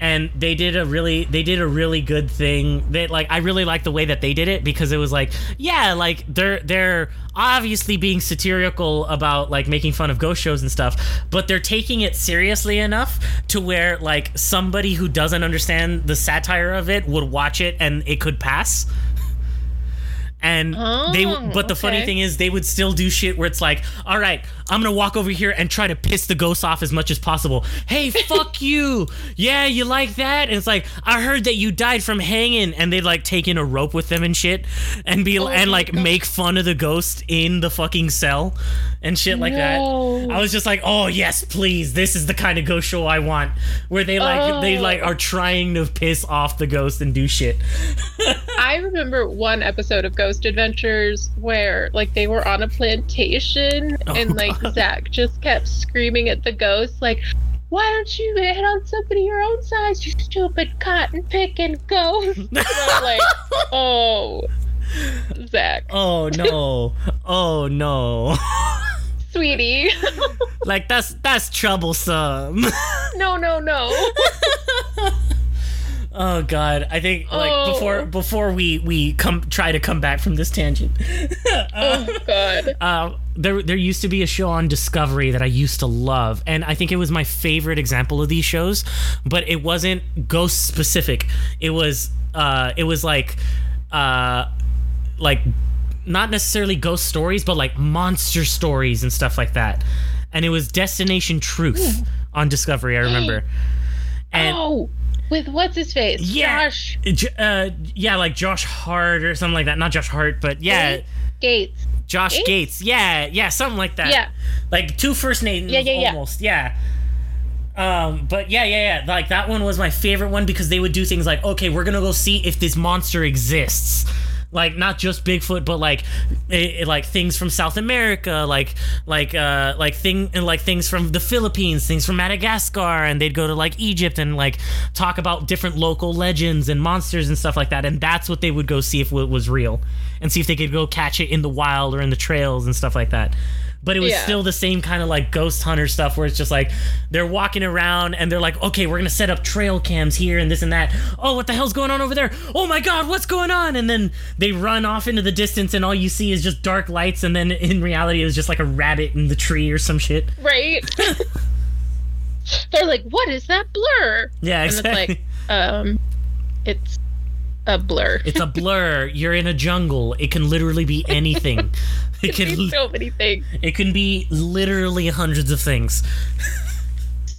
A: And they did a really they did a really good thing. That like i really like the way that they did it because it was like yeah like they're they're obviously being satirical about like making fun of ghost shows and stuff but they're taking it seriously enough to where like somebody who doesn't understand the satire of it would watch it and it could pass and they
B: Oh,
A: but the oh,
B: funny
A: thing is they would still do shit where it's like all right i'm gonna walk over here and try to piss the ghost off as much as possible. Hey fuck you. Yeah you like that? And it's like i heard that you died from hanging. And they'd like take in a rope with them and shit and be and
B: Oh my
A: like
B: God.
A: make fun of the ghost in the fucking cell and shit like that. I was just like oh yes please. This is the kind of ghost show i want. Where they like oh. they
B: Oh.
A: like are trying to piss off the ghost and do shit.
B: I remember one episode of Ghost Adventures where like they were on a plantation
A: Oh,
B: and like. Zak just kept screaming at the ghost like why don't you hit on somebody your own size, you stupid cotton picking ghost? And I'm like, oh, Zak,
A: oh no. Oh no.
B: Sweetie,
A: like that's that's troublesome.
B: No, no, no.
A: Oh god i think like
B: Oh.
A: before before we we come try to come back from this tangent
B: Oh God.
A: uh, there there used to be a show on Discovery that I used to love, and I think it was my favorite example of these shows. But it wasn't ghost specific. It was uh, it was like uh, like not necessarily ghost stories, but like monster stories and stuff like that. And it was Destination Truth on Discovery. I remember. And
B: oh, with what's his face?
A: Yeah.
B: Josh
A: uh, yeah, like Josh Hart or something like that. Not Josh Hart, but yeah,
B: Gates.
A: Josh
B: Gates?
A: Gates. Yeah, yeah, something like that.
B: Yeah.
A: Like two first names
B: Yeah, yeah, yeah.
A: almost. Yeah. Um, but yeah, yeah, yeah. Like that one was my favorite one because they would do things like, okay, we're gonna go see if this monster exists. Like not just Bigfoot, but like, eh, eh, like things from South America, like like uh like thing and like things from the Philippines, things from Madagascar, and they'd go to like Egypt and like talk about different local legends and monsters and stuff like that. And that's what they would go see if it was real, and see if they could go catch it in the wild or in the trails and stuff like that but it was
B: Yeah.
A: still the same kind of like ghost hunter stuff where it's just like they're walking around and they're like okay we're gonna set up trail cams here and this and that oh what the hell's going on over there oh my god what's going on and then they run off into the distance and all you see is just dark lights and then in reality it was just like a rabbit in the tree or some shit
B: Right. They're like, what is that blur?
A: yeah
B: And it's
A: exactly
B: like, um, it's a blur.
A: it's a blur you're in a jungle it can literally be anything it can
B: It's so many things.
A: it can be literally hundreds of things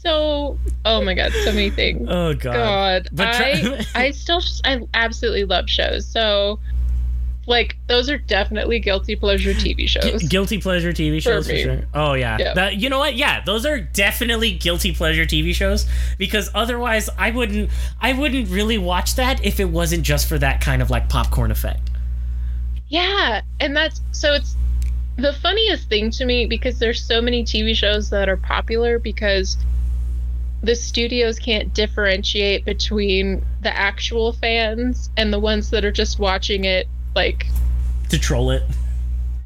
B: So, oh my god, so many things.
A: oh god,
B: God,
A: But try-
B: I, I still, just, I absolutely love shows. So, like, those are definitely guilty pleasure TV shows.
A: guilty pleasure TV shows for,
B: me.
A: sure. Oh yeah.
B: Yeah.
A: That you know what? Yeah, those are definitely guilty pleasure TV shows because otherwise I wouldn't I wouldn't really watch that if it wasn't just for that kind of like popcorn effect.
B: Yeah, and that's so it's the funniest thing to me because there's so many TV shows that are popular because the studios can't differentiate between the actual fans and the ones that are just watching it like
A: To troll it.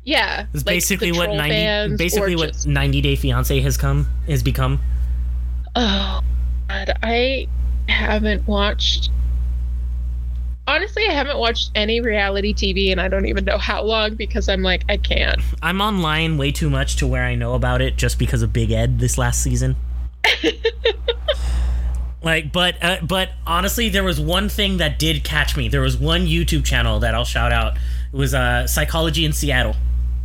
B: yeah
A: It's
B: like
A: basically what
B: troll
A: 90
B: fans
A: basically what
B: just-
A: 90 Day Fiance has come has become.
B: oh god i haven't watched honestly i haven't watched any reality tv and i don't even know how long because i'm like i can't
A: I'm online way too much to where I know about it just because of Big Ed this last season. Like, but uh, but honestly, there was one thing that did catch me. There was one YouTube channel that I'll shout out. It was uh, Psychology in Seattle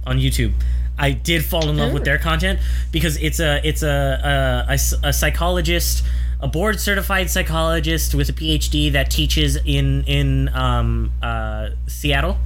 A: on YouTube. I did fall in love with their content because it's a it's a a, a, a psychologist, a board certified psychologist with a PhD that teaches in in um, uh, Seattle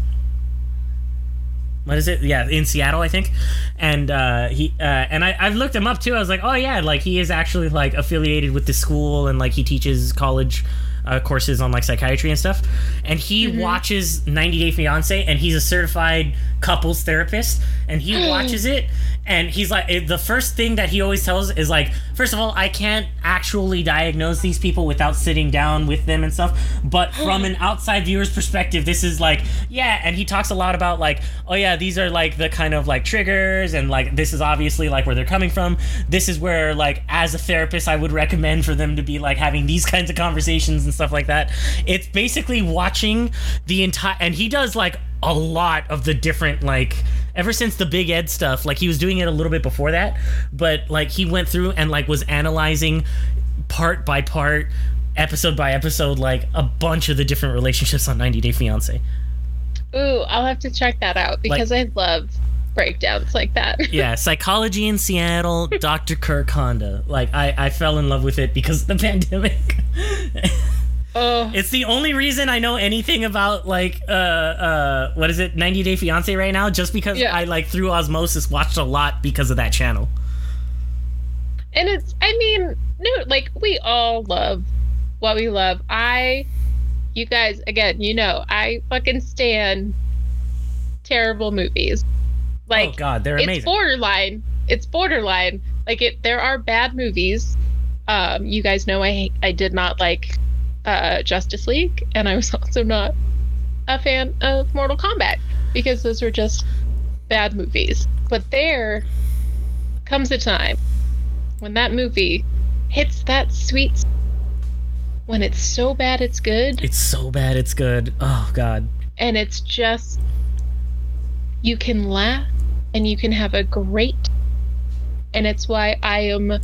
A: what is it? Yeah, in Seattle, I think. And uh, he uh, and I, I've looked him up too. I was like, oh yeah, like he is actually like affiliated with the school and like he teaches college uh, courses on like psychiatry and stuff. And he
B: Mm-hmm.
A: watches 90 Day Fiance, and he's a certified couples therapist, and he watches it. And he's like, the first thing that he always tells is like, first of all, I can't actually diagnose these people without sitting down with them and stuff. But from an outside viewer's perspective, this is like, yeah. And he talks a lot about like, oh yeah, these are like the kind of like triggers, and like this is obviously like where they're coming from. This is where like as a therapist, I would recommend for them to be like having these kinds of conversations and stuff like that. It's basically watching the entire, and he does like a lot of the different like ever since the big ed stuff like he was doing it a little bit before that but like he went through and like was analyzing part by part episode by episode like a bunch of the different relationships on 90 day fiance
B: Ooh, I'll have to check that out because I love breakdowns like that.
A: yeah psychology in seattle dr kirk honda. Like i i fell in love with it because of the pandemic
B: Oh,
A: it's the only reason i know anything about like uh uh what is it 90 day fiance right now just because
B: Yeah.
A: i like through osmosis watched a lot because of that channel
B: and it's I mean, no, like we all love what we love. I, you guys, again, you know, I fucking stand terrible movies. Like
A: oh god they're
B: it's
A: amazing
B: borderline. It's borderline. Like it, there are bad movies. Um, you guys know I I did not like uh, Justice League, and I was also not a fan of Mortal Kombat because those were just bad movies. But there comes a time when that movie hits that sweet when it's so bad it's good
A: It's so bad, it's good. Oh god.
B: and it's just you can laugh and you can have a great and it's why I am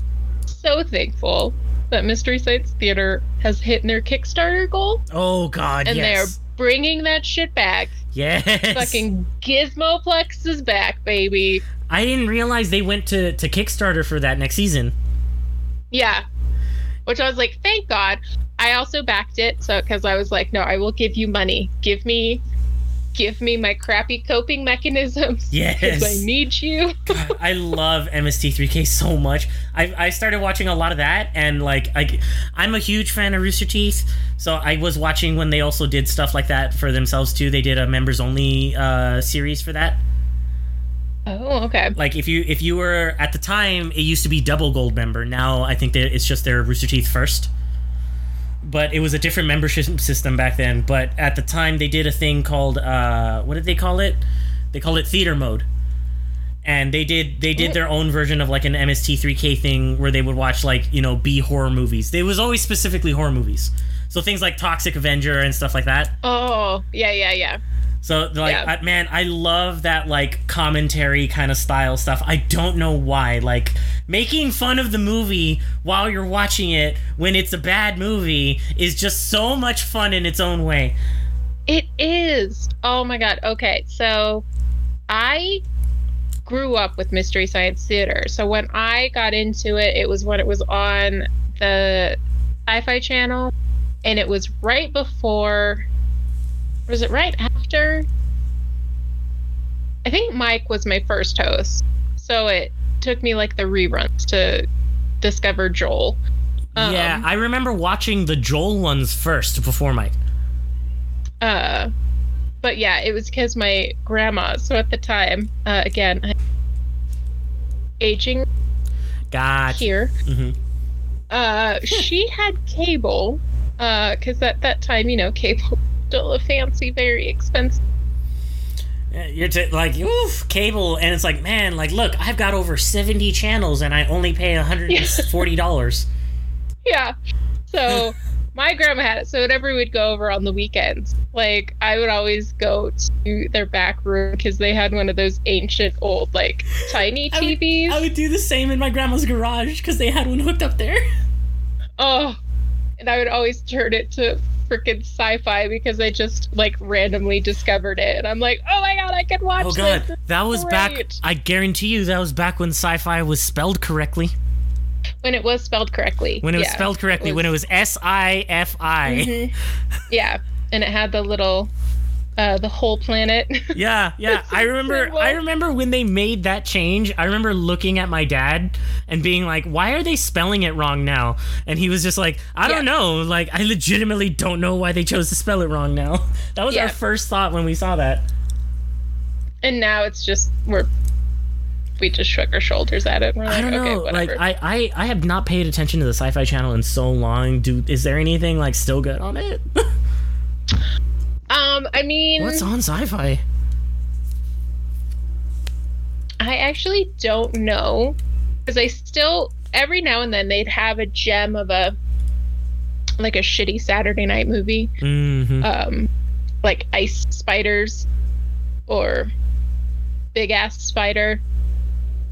B: so thankful that Mystery Science Theater has hit their Kickstarter goal
A: Oh god,
B: and
A: yes.
B: they're bringing that shit back.
A: Yes.
B: Fucking Gizmoplex is back, baby.
A: I didn't realize they went to to Kickstarter for that next season.
B: Yeah. Which I was like, thank God. I also backed it, so because I was like, no, I will give you money. Give me, give me my crappy coping mechanisms.
A: Yes.
B: I need you.
A: I love MST3K so much. I, I started watching a lot of that, and like I, I'm a huge fan of Rooster Teeth. So I was watching when they also did stuff like that for themselves too. They did a members only uh, series for that.
B: Oh, okay.
A: Like if you if you were at the time, it used to be double gold member. Now I think that it's just their Rooster Teeth first. But it was a different membership system back then. But at the time, they did a thing called uh, what did they call it? They called it theater mode. And they did they did their own version of like an MST3K thing where they would watch like you know B horror movies. It was always specifically horror movies. So things like Toxic Avenger and stuff like that.
B: Oh, yeah, yeah, yeah.
A: So like
B: Yeah.
A: Man, I love that like commentary kind of style stuff. I don't know why. Like making fun of the movie while you're watching it when it's a bad movie is just so much fun in its own way.
B: It is. Oh my god. Okay, so I grew up with Mystery Science Theater. So when I got into it, it was when it was on the Sci-Fi Channel, and it was right before. Was it right after? I think Mike was my first host, so it took me like the reruns to discover Joel. Um,
A: yeah, I remember watching the Joel ones first before Mike.
B: Uh, but yeah, it was because my grandma. So at the time, uh, again, I'm aging
A: Gotcha.
B: here.
A: Mhm.
B: Uh, she had cable. Uh, because at that time, you know, cable still a fancy, very expensive.
A: You're t- like oof cable, and it's like man, like look, I've got over seventy channels, and I only pay hundred and forty dollars.
B: Yeah. So my grandma had it. So whenever we'd go over on the weekends, like I would always go to their back room because they had one of those ancient old, like tiny
A: I would-
B: TVs.
A: I would do the same in my grandma's garage because they had one hooked up there.
B: Oh, and I would always turn it to freaking sci-fi because I just like randomly discovered it, and I'm like, oh my god, I can watch
A: Oh god,
B: this.
A: that was back. I guarantee you that was back when sci-fi was spelled correctly.
B: When it was spelled correctly.
A: When it was spelled correctly. When it was S I F I.
B: Mhm. Yeah, and it had the little, uh, the whole planet.
A: Yeah, yeah. I remember. I remember when they made that change. I remember looking at my dad and being like, "Why are they spelling it wrong now?" And he was just like, "I don't
B: Yeah.
A: know. Like, I legitimately don't know why they chose to spell it wrong now." That was our first thought when we saw that.
B: and now it's just we're we just shrug our shoulders at it. We're like,
A: I don't
B: okay,
A: know. Like. I, I, I have not paid attention to the Sci-Fi Channel in so long. Do is there anything like still good on it?
B: um, I mean,
A: What's on Sci-Fi?
B: I actually don't know because I still every now and then they'd have a gem of a like a shitty Saturday night movie,
A: hmm
B: um, like Ice Spiders or Big Ass Spider.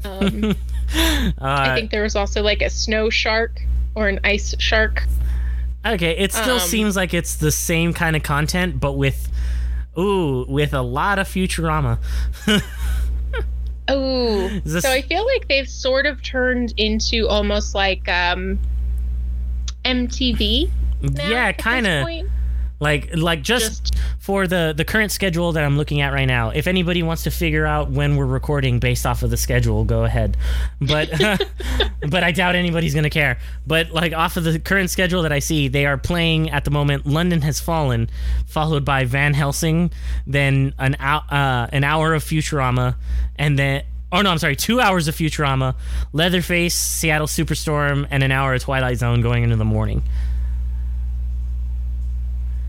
B: Um,
A: uh,
B: I think there was also like a snow shark or an ice shark.
A: Okay, it still
B: Um,
A: seems like it's the same kind of content, but with, ooh, with a lot of Futurama.
B: Oh,
A: Is this-
B: so I feel like they've sort of turned into almost like um, MTV. now
A: yeah, kind of like like just,
B: Just
A: for the the current schedule that I'm looking at right now. If anybody wants to figure out when we're recording based off of the schedule, go ahead. But but I doubt anybody's gonna care. But like off of the current schedule that I see, they are playing at the moment. London has fallen, followed by Van Helsing, then an uh, an hour of Futurama, and then. Oh no, I'm sorry. Two hours of Futurama, Leatherface, Seattle Superstorm, and an hour of Twilight Zone going into the morning.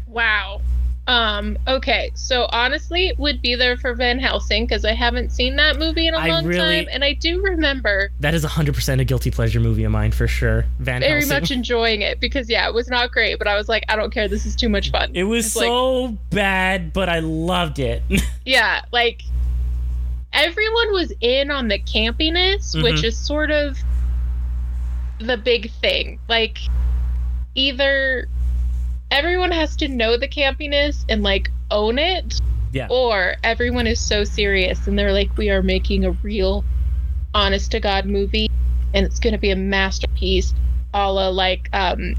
B: wow. Um, okay, so honestly, would be there for Van Helsing because I haven't seen that movie in a
A: I
B: long
A: really-
B: time, and I do remember
A: That is 100% a guilty pleasure movie of mine for sure. Van
B: very
A: Helsing.
B: much enjoying it because yeah, it was not great, but I was like, I don't care, this is too much fun.
A: It was
B: It's like-
A: so bad, but I loved it.
B: yeah, like everyone was in on the campiness, which
A: Mhm.
B: is sort of the big thing. Like either everyone has to know the campiness and like own it,
A: yeah.
B: or everyone is so serious and they're like, we are making a real, honest to God movie, and it's gonna be a masterpiece, a la like um,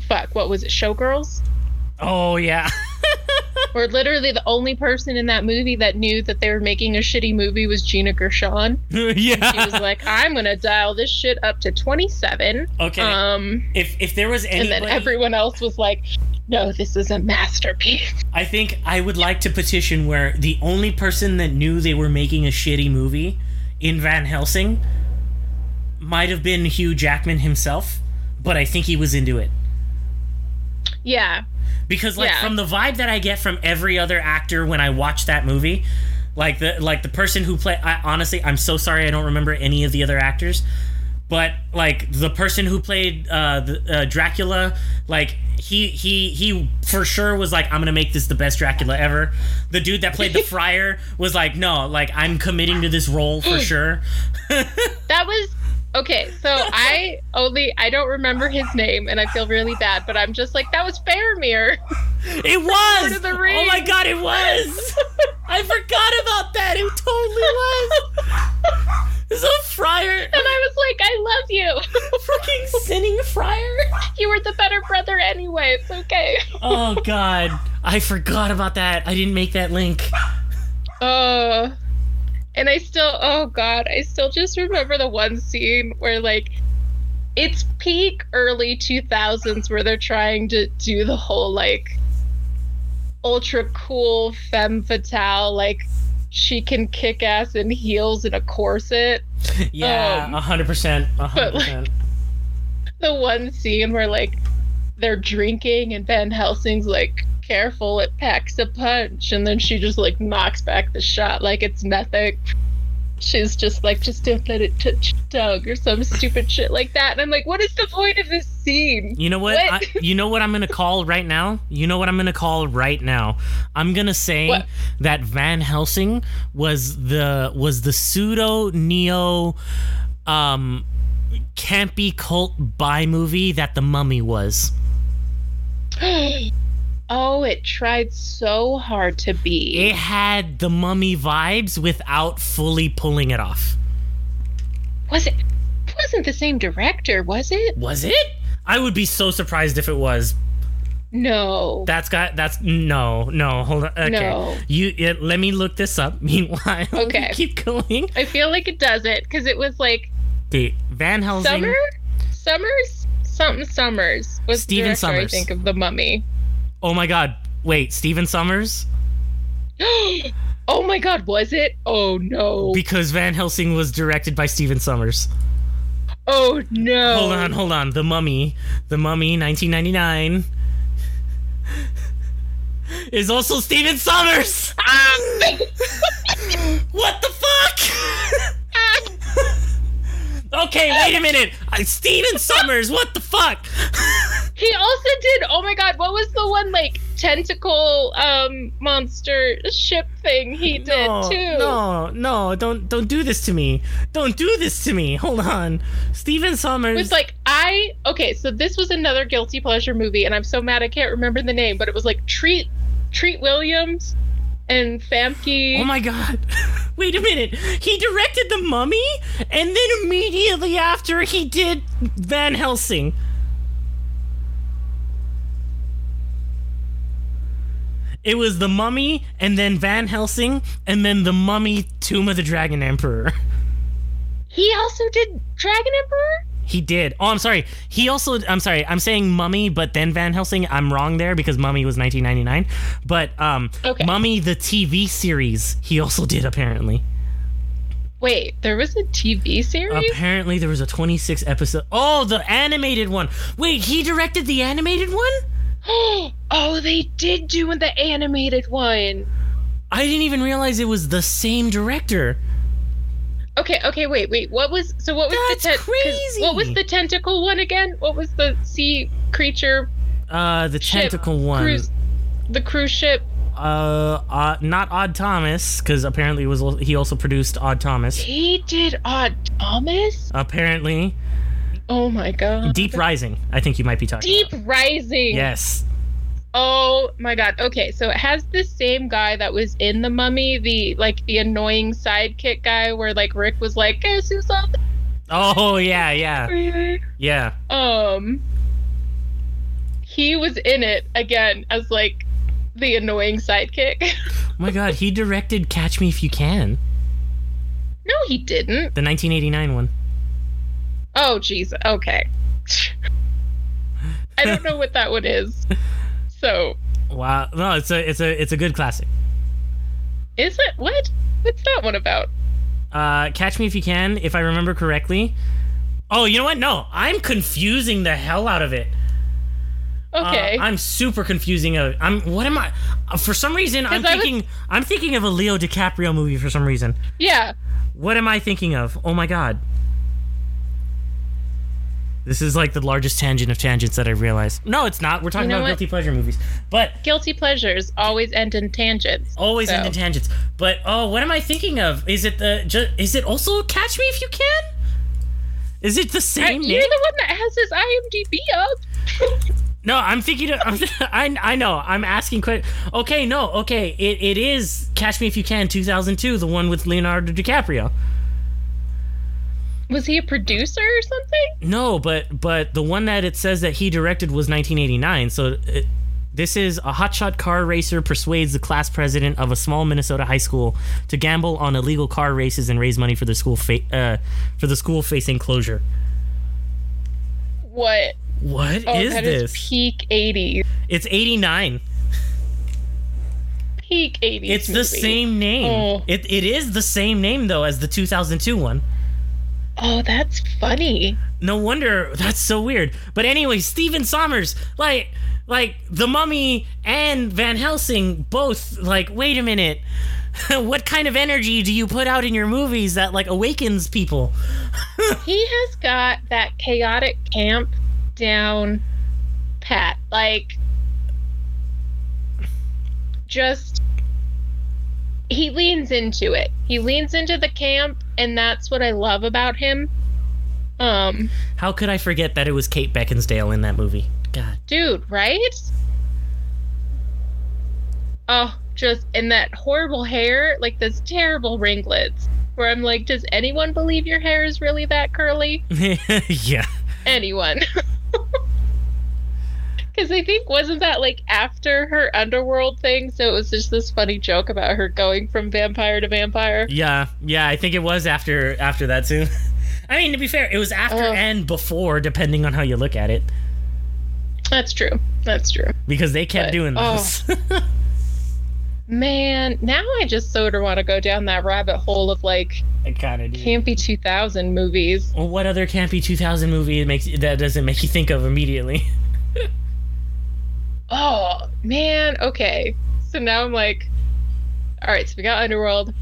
B: fuck, what was it, Showgirls?
A: Oh yeah.
B: Where literally the only person in that movie that knew that they were making a shitty movie was Gina Gershon.
A: yeah.
B: She was like, "I'm gonna dial this shit up to 27."
A: okay.
B: Um,
A: if if there was
B: and then everyone else was like, "No, this is a masterpiece."
A: I think I would like to petition where the only person that knew they were making a shitty movie in Van Helsing might have been Hugh Jackman himself, but I think he was into it.
B: Yeah,
A: because like
B: Yeah.
A: from the vibe that I get from every other actor when I watch that movie, like the like the person who play I honestly I'm so sorry I don't remember any of the other actors, but like the person who played uh, the, uh, Dracula, like he he he for sure was like I'm gonna make this the best Dracula ever. The dude that played the friar was like no, like I'm committing to this role for sure.
B: that was okay. So I only I don't remember his name, and I feel really bad. But I'm just like, that was Faramir.
A: It was. Oh my god, it was. I forgot about that. It totally was. It's a friar,
B: And I was like, I love you.
A: fucking sinning friar.
B: you were the better brother anyway. It's okay.
A: Oh god, I forgot about that. I didn't make that link.
B: Oh. And I still, oh god, I still just remember the one scene where like it's peak early 2000s where they're trying to do the whole like ultra cool femme fatale like she can kick ass in heels in a corset.
A: Yeah,
B: Um,
A: a hundred percent, a hundred
B: but, like-. The one scene where like they're drinking and Van Helsing's like careful it packs a punch and then she just like knocks back the shot like it's nothing. She's just like just don't let it touch your tongue or some stupid shit like that. And I'm like, what is the point of this scene?
A: You know what?
B: What?
A: I, you know what I'm gonna call right now. You know what I'm gonna call right now. I'm gonna say
B: What?
A: that Van Helsing was the was the pseudo neo, um, campy cult buy movie that The Mummy was.
B: oh, it tried so hard to be.
A: It had The Mummy vibes without fully pulling it off.
B: Was it? It wasn't the same director, was it?
A: Was it? I would be so surprised if it was.
B: No.
A: That's got that's no no hold on okay
B: No.
A: you it, let me look this up meanwhile
B: Okay.
A: keep going
B: I feel like it doesn't because it was like
A: the Van Helsing
B: Summer, Sommers, something Sommers was
A: Stephen
B: the director,
A: Sommers.
B: I think of the Mummy.
A: Oh my god wait Stephen Sommers
B: oh my God, was it? Oh no!
A: because Van Helsing was directed by Stephen Sommers
B: oh no!
A: hold on hold on The Mummy The Mummy 1999 is also Stephen Sommers
B: Ah!
A: what the fuck okay wait a minute Stephen Sommers what the fuck
B: he also did. Oh my God, what was the one like tentacle um monster ship thing he did
A: no,
B: too?
A: No, no, don't don't do this to me. Don't do this to me. Hold on. Stephen Sommers.
B: It was like I okay, so this was another guilty pleasure movie, and I'm so mad I can't remember the name, but it was like Treat Treat Williams and Famke.
A: Oh my god. Wait a minute. He directed The Mummy and then immediately after he did Van Helsing. It was The Mummy and then Van Helsing and then The Mummy Tomb of the Dragon Emperor.
B: He also did Dragon Emperor.
A: He did. Oh, I'm sorry. He also. I'm sorry. I'm saying Mummy, but then Van Helsing. I'm wrong there because Mummy was 1999. But um,
B: Okay.
A: Mummy the TV series. He also did apparently.
B: Wait, there was a TV series.
A: Apparently there was a 26 episode. Oh, the animated one. Wait, he directed the animated one?
B: oh, they did do the animated one.
A: I didn't even realize it was the same director.
B: Okay, okay, wait, wait. What was so? What was
A: That's
B: the ten- 'cause
A: crazy.
B: What was the tentacle one again? What was the sea creature
A: Uh, the
B: ship
A: tentacle one.
B: Cruise, the cruise ship.
A: Uh, uh, not Odd Thomas, because apparently it was he also produced Odd Thomas.
B: He did Odd Thomas.
A: Apparently,
B: Oh my god.
A: Deep Rising. I think you might be talking.
B: Deep
A: about.
B: Rising.
A: Yes.
B: Oh my god. Okay, so it has the same guy that was in the Mummy, the like the annoying sidekick guy, where like Rick was like, "Guess who's on
A: Oh yeah, yeah, yeah.
B: Um, he was in it again as like the annoying sidekick.
A: Oh my god, he directed Catch Me If You Can,
B: no, he didn't.
A: the 1989 one.
B: Oh, jeez. Okay. I don't know what that one is. So,
A: Wow, no, it's a it's a it's a good classic.
B: is it what? What's that one about?
A: Uh, Catch Me If You Can, if I remember correctly. Oh, you know what? No, I'm confusing the hell out of it. Uh,
B: Okay.
A: I'm super confusing. Of, I'm. What am I? Uh, for some reason, I'm
B: I was-
A: thinking. I'm thinking of a Leo DiCaprio movie. For some reason,
B: yeah.
A: what am I thinking of? Oh my god. This is like the largest tangent of tangents that I realized. No, it's not. We're talking
B: You know
A: about
B: what?
A: guilty pleasure movies, but
B: Guilty pleasures always end in tangents.
A: always
B: So-
A: end in tangents. But oh, what am I thinking of? Is it the? Ju- is it also Catch Me If You Can? Is it the same
B: You're
A: name?
B: the one that has his IMDb up.
A: No, I'm thinking. Of, I'm, I I know. I'm asking. Que- okay, no. Okay, it, it is Catch Me If You Can, 2002, the one with Leonardo DiCaprio.
B: Was he a producer or something?
A: No, but but the one that it says that he directed was 1989. So it, this is a hotshot car racer persuades the class president of a small Minnesota high school to gamble on illegal car races and raise money for the school fa- uh, for the school facing closure.
B: What?
A: What is
B: Oh, that
A: this?
B: is peak 80s.
A: it's 89.
B: Peak 80s.
A: It's the
B: movie.
A: same name.
B: Oh.
A: It it is the same name though as the 2002 one.
B: Oh, that's funny.
A: No wonder that's so weird. But anyway, Stephen Sommers, like like The Mummy and Van Helsing both like wait a minute. what kind of energy do you put out in your movies that like awakens people?
B: He has got that chaotic camp down pat. Like, just. He leans into it. He leans into the camp, and that's what I love about him. Um,
A: How could I forget that it was Kate Beckinsale in that movie? God.
B: dude, right? Oh, just in that horrible hair, like those terrible ringlets. Where I'm like, does anyone believe your hair is really that curly?
A: yeah.
B: Anyone? Because I think wasn't that like after her underworld thing? So it was just this funny joke about her going from vampire to vampire.
A: Yeah, yeah, I think it was after after that too. I mean, to be fair, it was after
B: Ugh.
A: and before, depending on how you look at it,
B: That's true. That's true.
A: because they kept
B: But-
A: doing
B: oh. Man, now I just sort of want to go down that rabbit hole of like
A: I kind of do.
B: campy 2000 movies.
A: Well, what other campy 2000 movie makes that doesn't make you think of immediately?
B: Oh, man. Okay. So now I'm like, all right, so we got Underworld.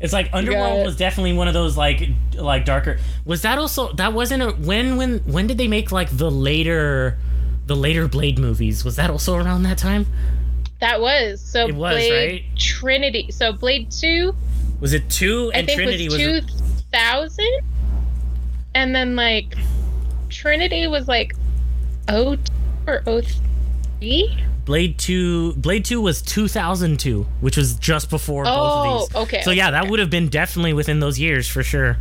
A: It's like Underworld was definitely one of those like like darker. Was that also that wasn't a when when when did they make like the later the later Blade movies? Was that also around that time?
B: That was so
A: It was,
B: Blade
A: right?
B: Trinity. So Blade 2,
A: Was it two
B: I
A: and
B: think
A: Trinity
B: was
A: was?
B: 2000. And then like Trinity was like 02 or 03.
A: Blade two Blade two was two thousand two, which was just before both
B: Oh,
A: of these.
B: Oh, okay.
A: So yeah,
B: okay,
A: that would have been definitely within those years for sure.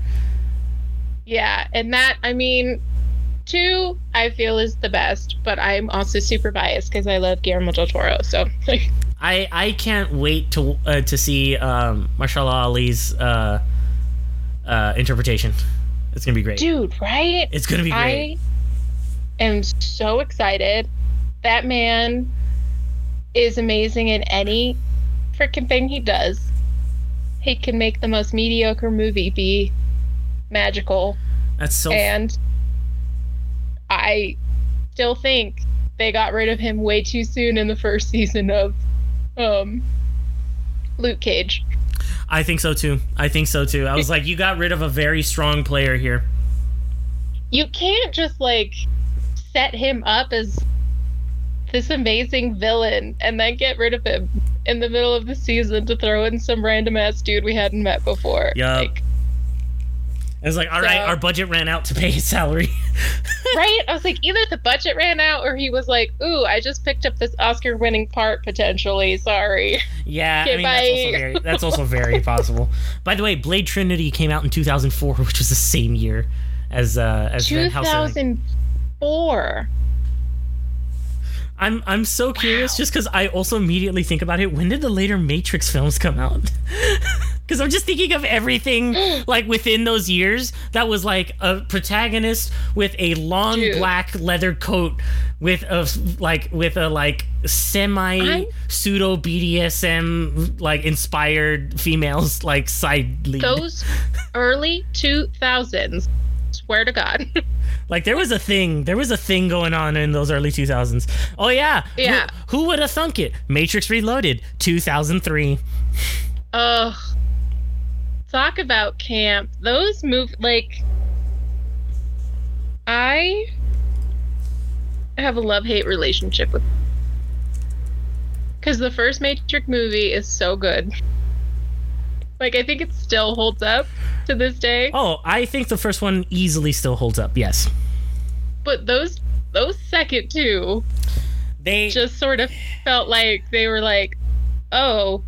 B: Yeah, and that I mean, two I feel is the best, but I'm also super biased because I love Guillermo del Toro. So
A: I I can't wait to uh, to see um, Mahershala Ali's uh, uh, interpretation. It's gonna be great.
B: dude, right?
A: It's gonna be great.
B: I am so excited. That man is amazing in any freaking thing he does. He can make the most mediocre movie be magical.
A: That's so.
B: and I still think they got rid of him way too soon in the first season of um Luke Cage.
A: I think so too. I think so too. I was like, you got rid of a very strong player here.
B: You can't just like set him up as this amazing villain and then get rid of him in the middle of the season to throw in some random ass dude we hadn't met before.
A: Yeah.
B: Like,
A: I was like, all
B: so, right,
A: our budget ran out to pay his salary.
B: right? I was like, either the budget ran out or he was like, ooh, I just picked up this Oscar winning part potentially. Sorry.
A: Yeah.
B: Okay, I
A: mean, that's also, very, that's also very possible. By the way, Blade Trinity came out in 2004, which was the same year as, uh, as
B: 2004. Four.
A: I'm I'm so curious
B: wow.
A: just because I also immediately think about it. When did the later Matrix films come out? Because I'm just thinking of everything like within those years that was like a protagonist with a long
B: Dude.
A: black leather coat with a like with a like semi pseudo BDSM like inspired females like side lead.
B: Those early two thousands Swear to God.
A: Like there was a thing, there was a thing going on in those early 2000s. Oh yeah, Who-
B: Yeah.
A: Who, would have thunk it? Matrix Reloaded, 2003.
B: Ugh. Talk about camp. Those move like I have a love hate relationship with because the first Matrix movie is so good. Like I think it still holds up to this day.
A: Oh, I think the first one easily still holds up. Yes,
B: But those those second two
A: they
B: just sort of felt like they were like, oh,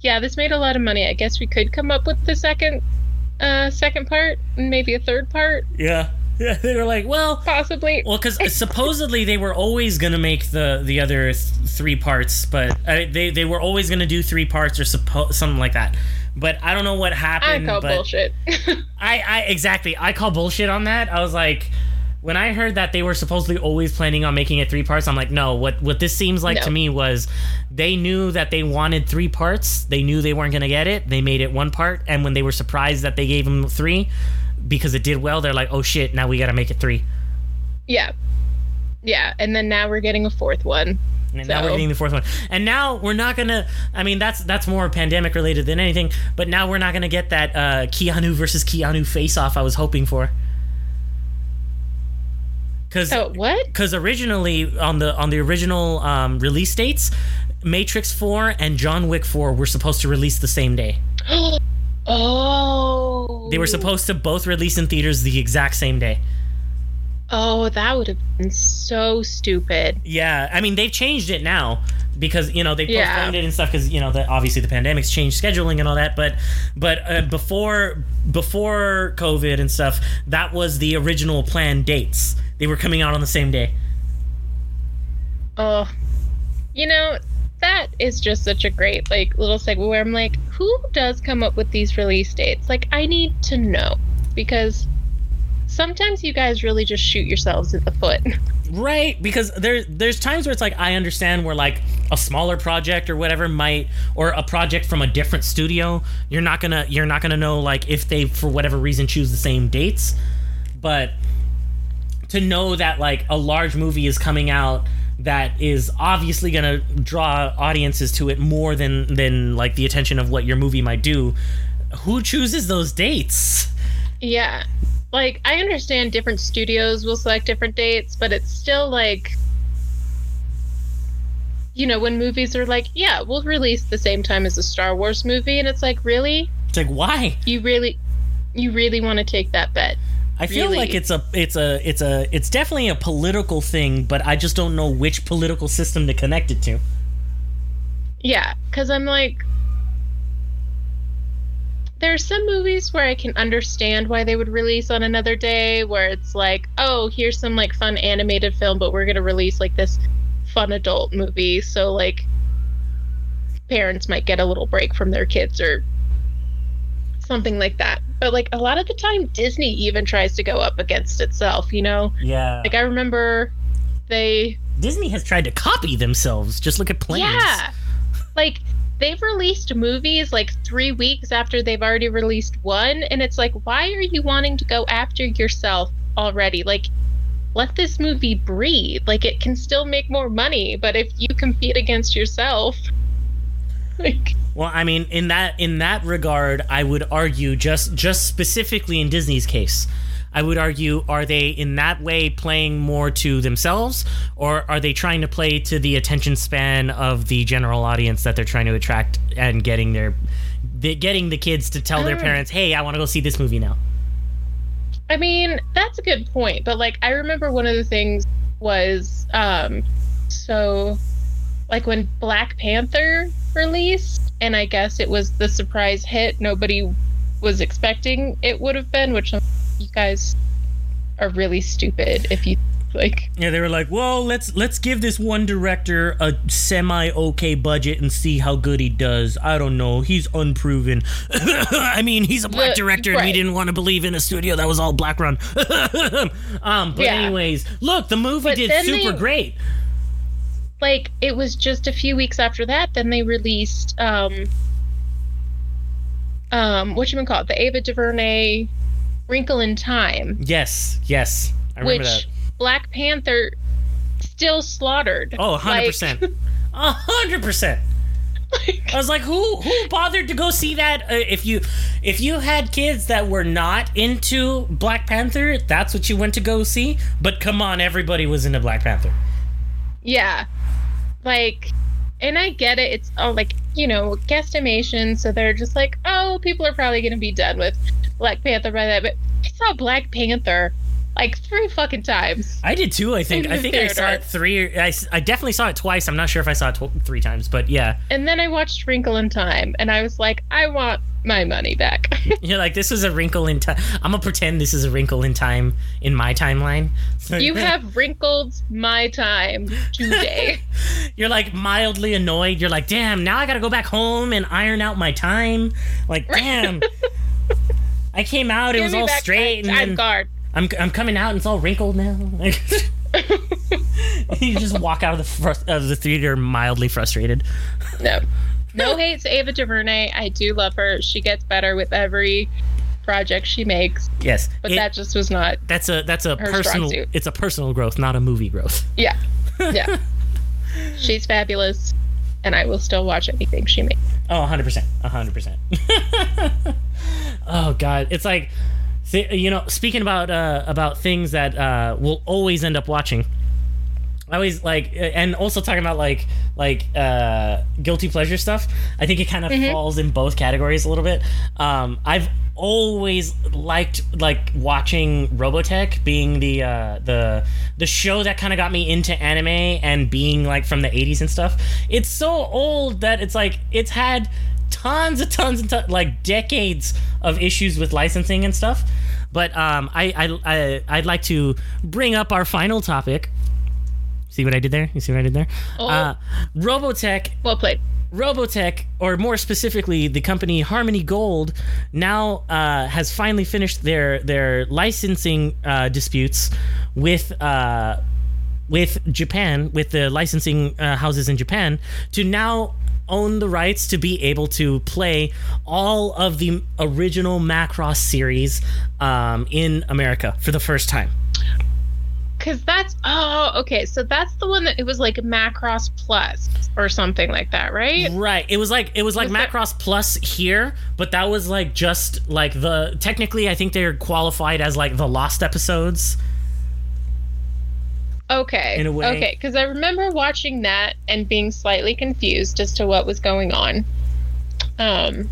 B: yeah, this made a lot of money. I guess we could come up with the second, uh, second part and maybe a third part,
A: yeah, yeah. They were like, well,
B: possibly.
A: well, because supposedly they were always gonna make the the other th- three parts, but uh, they they were always gonna do three parts or suppo- something like that. But I don't know what happened.
B: I
A: call
B: bullshit.
A: I, I exactly. I call bullshit on that. I was like, when I heard that they were supposedly always planning on making it three parts, I'm like, no. What what this seems like
B: No.
A: to me was they knew that they wanted three parts. They knew they weren't gonna get it. They made it one part, and when they were surprised that they gave them three because it did well, they're like, oh shit, now we gotta make it three.
B: yeah, yeah, and then now we're getting a fourth one.
A: And now we're getting the fourth one. And now we're not gonna. I mean, that's that's more pandemic related than anything. But now we're not gonna get that uh, Keanu versus Keanu face off I was hoping for. Because
B: Oh, what?
A: because originally on the on the original um, release dates, Matrix Four and John Wick Four were supposed to release the same day.
B: oh,
A: They were supposed to both release in theaters the exact same day.
B: Oh, that would have been so stupid.
A: Yeah, I mean they've changed it now because you know they
B: Yeah.
A: postponed it and stuff because you know the, obviously the pandemic's changed scheduling and all that. But but uh, before before COVID and stuff, that was the original planned dates. They were coming out on the same day.
B: Oh, you know, that is just such a great like little segue where I'm like, who does come up with these release dates? Like, I need to know because sometimes you guys really just shoot yourselves in the foot.
A: Right, because there there's times where it's like I understand where like a smaller project or whatever might or a project from a different studio, you're not gonna you're not gonna know like if they for whatever reason choose the same dates. But to know that like a large movie is coming out that is obviously gonna draw audiences to it more than than like the attention of what your movie might do, who chooses those dates?
B: yeah. Like, I understand different studios will select different dates, but it's still like. You know, when movies are like, yeah, we'll release the same time as a Star Wars movie, and it's like, really?
A: It's like why?
B: You really, you really want to take that bet?
A: I feel
B: Really?
A: like it's a it's a it's a it's definitely a political thing, but I just don't know which political system to connect it to.
B: Yeah, because I'm like, there's some movies where I can understand why they would release on another day, where it's like, oh, here's some like fun animated film, but we're gonna release like this fun adult movie, so like parents might get a little break from their kids or something like that. But like a lot of the time, Disney even tries to go up against itself, you know?
A: Yeah.
B: Like I remember they
A: Disney has tried to copy themselves. Just look at planes.
B: Yeah. Like they've released movies like 3 weeks after they've already released one and it's like why are you wanting to go after yourself already? Like let this movie breathe. Like it can still make more money, but if you compete against yourself like
A: Well, I mean, in that in that regard, I would argue just just specifically in Disney's case, I would argue are they in that way playing more to themselves or are they trying to play to the attention span of the general audience that they're trying to attract and getting their the, getting the kids to tell their
B: Mm.
A: parents, "Hey, I want to go see this movie now."
B: I mean, that's a good point, but like I remember one of the things was um so like when Black Panther released and I guess it was the surprise hit nobody was expecting it would have been, which you guys are really stupid if you like
A: Yeah, they were like, "Well, let's let's give this one director a semi okay budget and see how good he does." I don't know, he's unproven. I mean, he's a black
B: The-
A: director, and we didn't want to believe in a studio that was all black run. um, but
B: Yeah.
A: anyways, look, the movie
B: But
A: did super
B: they-
A: great.
B: Like it was just a few weeks after that then they released um um what you call it the ava duvernay wrinkle in time
A: Yes, yes, I remember
B: which
A: that.
B: black panther still slaughtered
A: Oh, 100
B: Like,
A: percent, hundred percent. I was like, who who bothered to go see that? Uh, if you if you had kids that were not into Black Panther, that's what you went to go see. But come on, everybody was into Black Panther.
B: yeah like and i get it it's all like you know guesstimation so they're just like oh people are probably going to be done with black panther by that but i saw black panther like three fucking times
A: I did too. I think. I think I saw it three. I, I definitely saw it twice. I'm not sure if I saw it tw- three times, but yeah.
B: and then i watched wrinkle in time and i was like i want my money back
A: You're like, this is a wrinkle in time. I'm gonna pretend this is a wrinkle in time in my timeline.
B: You have wrinkled my time today.
A: You're like mildly annoyed. You're like, damn, now I gotta go back home and iron out my time. Like, damn. I came out, it was all straight, and then
B: card.
A: I'm, I'm coming out and it's all wrinkled now. Like, you just walk out of the of the theater mildly frustrated.
B: No. No hate to Ava DuVernay. I do love her. She gets better with every project she makes,
A: Yes,
B: but
A: it-
B: that just was not.
A: that's a that's a personal. It's a personal growth, not a movie growth.
B: Yeah. Yeah. She's fabulous, and I will still watch anything she makes.
A: Oh, 100%. 100%. oh god, it's like th- you know, speaking about uh about things that uh we'll always end up watching. I always like, and also talking about like like uh, guilty pleasure stuff. I think it kind of falls in both categories a little bit. Um, I've always liked like watching Robotech, being the uh, the the show that kind of got me into anime and being like from the '80s and stuff. It's so old that it's like it's had tons and tons and tons, like decades of issues with licensing and stuff. But um, I, I, I I'd like to bring up our final topic. See what I did there? You see what I did there?
B: Oh.
A: Uh, Robotech
B: Well played.
A: Robotech, or more specifically, the company Harmony Gold, now uh, has finally finished their their licensing uh, disputes with. Uh, with Japan, with the licensing uh, houses in Japan, to now own the rights to be able to play all of the original Macross series um, in America for the first time.
B: Cause that's oh okay, so that's the one that it was like Macross Plus or something like that, right?
A: Right. It was like it was like
B: Was that-
A: Macross Plus here, but that was like just like the technically I think they're qualified as like the lost episodes.
B: Okay.
A: In a way.
B: Okay, because I remember watching that and being slightly confused as to what was going on. Um,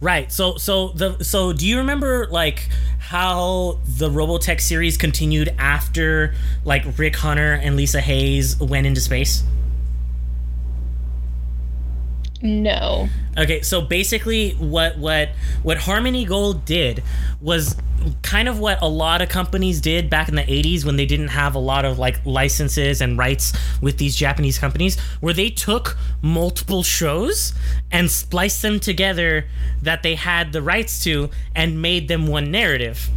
A: Right. So so the so do you remember like how the Robotech series continued after like Rick Hunter and Lisa Hayes went into space?
B: No.
A: Okay, so basically what what what Harmony Gold did was kind of what a lot of companies did back in the 80s when they didn't have a lot of like licenses and rights with these Japanese companies where they took multiple shows and spliced them together that they had the rights to and made them one narrative.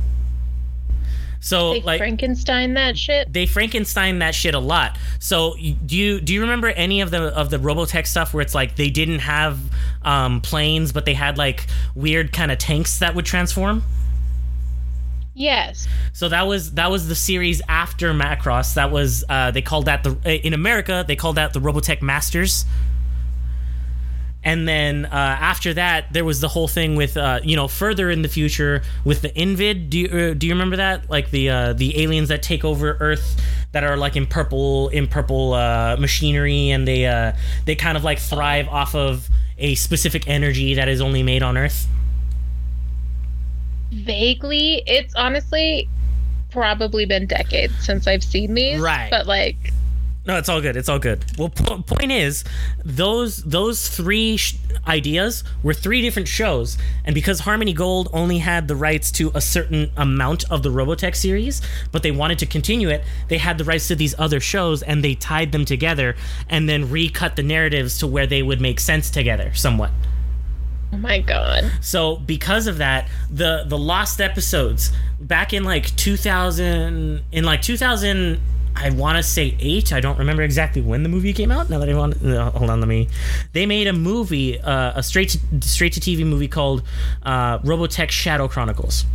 A: So
B: They
A: like
B: Frankenstein that shit.
A: they Frankenstein that shit a lot. So do you do you remember any of the of the Robotech stuff where it's like they didn't have um, planes, but they had like weird kind of tanks that would transform?
B: Yes.
A: So that was that was the series after Macross. That was uh, they called that the in America they called that the Robotech Masters. And then uh, after that, there was the whole thing with uh, you know further in the future with the Invid. Do you uh, do you remember that? Like the uh, the aliens that take over Earth that are like in purple in purple uh, machinery, and they uh, they kind of like thrive off of a specific energy that is only made on Earth.
B: Vaguely. It's honestly probably been decades since I've seen these.
A: Right.
B: But like,
A: No, it's all good. It's all good. Well, po- point is, those those three sh- ideas were three different shows, and because Harmony Gold only had the rights to a certain amount of the Robotech series, but they wanted to continue it, they had the rights to these other shows, and they tied them together, and then recut the narratives to where they would make sense together, somewhat.
B: oh my god.
A: So because of that, the the lost episodes back in like 2000 in like 2000 I want to say 8, I don't remember exactly when the movie came out. Now that I want no, hold on let me. They made a movie uh, a straight to, straight to TV movie called uh, Robotech Shadow Chronicles.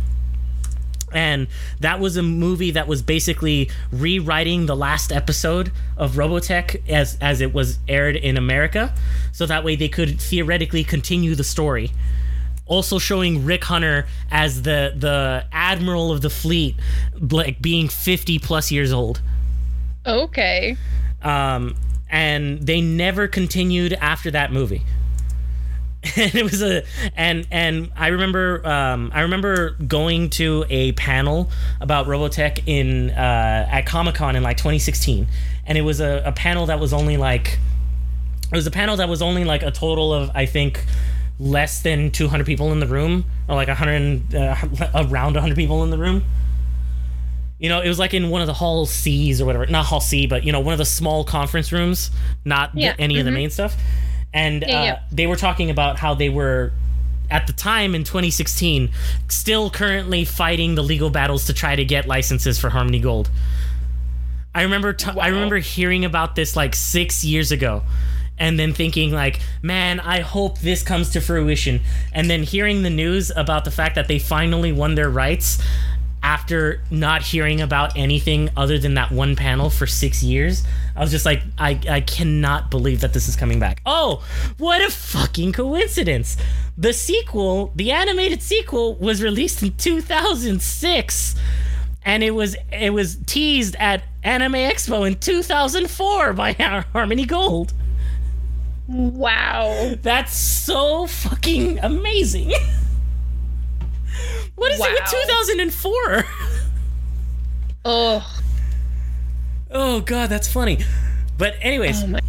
A: And that was a movie that was basically rewriting the last episode of Robotech as as it was aired in America, so that way they could theoretically continue the story. Also showing Rick Hunter as the the admiral of the fleet, like being fifty plus years old.
B: Okay.
A: Um, and they never continued after that movie. and it was a and and I remember um, I remember going to a panel about Robotech in uh, at Comic Con in like 2016, and it was a, a panel that was only like it was a panel that was only like a total of I think less than 200 people in the room or like 100 uh, around 100 people in the room. You know, it was like in one of the hall C's or whatever. Not hall C, but you know, one of the small conference rooms, not
B: Yeah,
A: any of the
B: mhm.
A: main stuff. And
B: Yeah,
A: uh,
B: yeah.
A: they were talking about how they were at the time in 2016 still currently fighting the legal battles to try to get licenses for Harmony Gold. I remember t- I
B: Wow.
A: remember hearing about this like 6 years ago and then thinking like, "Man, I hope this comes to fruition." And then hearing the news about the fact that they finally won their rights after not hearing about anything other than that one panel for 6 years. I was just like, I, I cannot believe that this is coming back. Oh, what a fucking coincidence. The sequel, the animated sequel, was released in 2006 and it was it was teased at Anime Expo in 2004 by Harmony Gold.
B: Wow.
A: That's so fucking amazing. what is
B: Wow.
A: it with 2004?
B: Oh,
A: oh god, that's funny. But anyways,
B: oh my.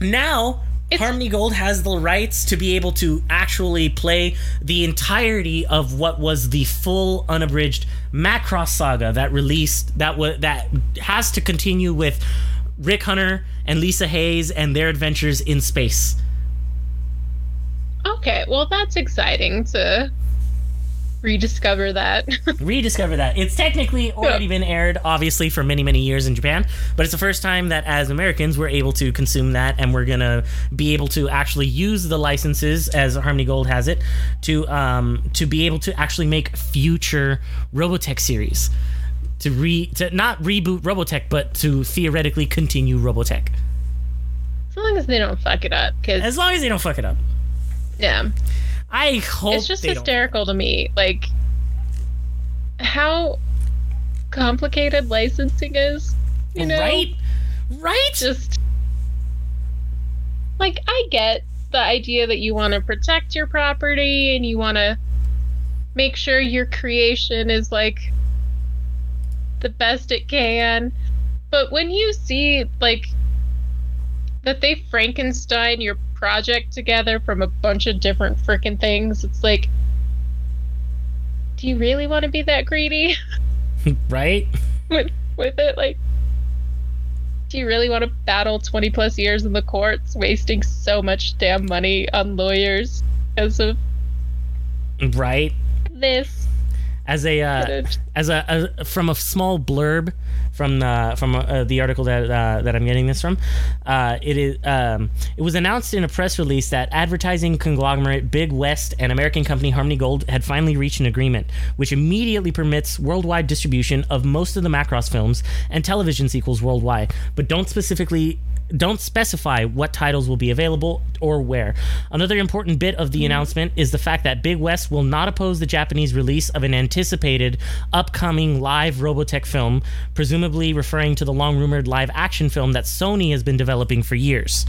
A: now
B: It's-
A: Harmony Gold has the rights to be able to actually play the entirety of what was the full unabridged Macross saga that released that was that has to continue with Rick Hunter and Lisa Hayes and their adventures in space.
B: Okay, well that's exciting to rediscover that.
A: rediscover that. It's technically already been aired, obviously, for many, many years in Japan, but it's the first time that as Americans we're able to consume that, and we're gonna be able to actually use the licenses as Harmony Gold has it to um, to be able to actually make future Robotech series. To re to not reboot Robotech, but to theoretically continue Robotech.
B: as long as they don't fuck it up, because
A: As long as they don't fuck it up.
B: yeah,
A: I hope
B: it's just
A: they don't.
B: hysterical to me, like how complicated licensing is. You know,
A: right? Right?
B: just like I get the idea that you want to protect your property and you want to make sure your creation is like the best it can. But when you see like that they Frankenstein your project together from a bunch of different freaking things, it's like do you really want to be that greedy?
A: right?
B: with with it like do you really want to battle 20 plus years in the courts wasting so much damn money on lawyers because of
A: Right?
B: this
A: As a uh, as a, a from a small blurb from the from uh, the article that uh, that I'm getting this from, uh, it is um, it was announced in a press release that advertising conglomerate Big West and American company Harmony Gold had finally reached an agreement, which immediately permits worldwide distribution of most of the Macross films and television sequels worldwide, but don't specifically don't specify what titles will be available or where. Another important bit of the announcement is the fact that Big West will not oppose the Japanese release of an anticipated upcoming live Robotech film, presumably referring to the long rumored live action film that Sony has been developing for years.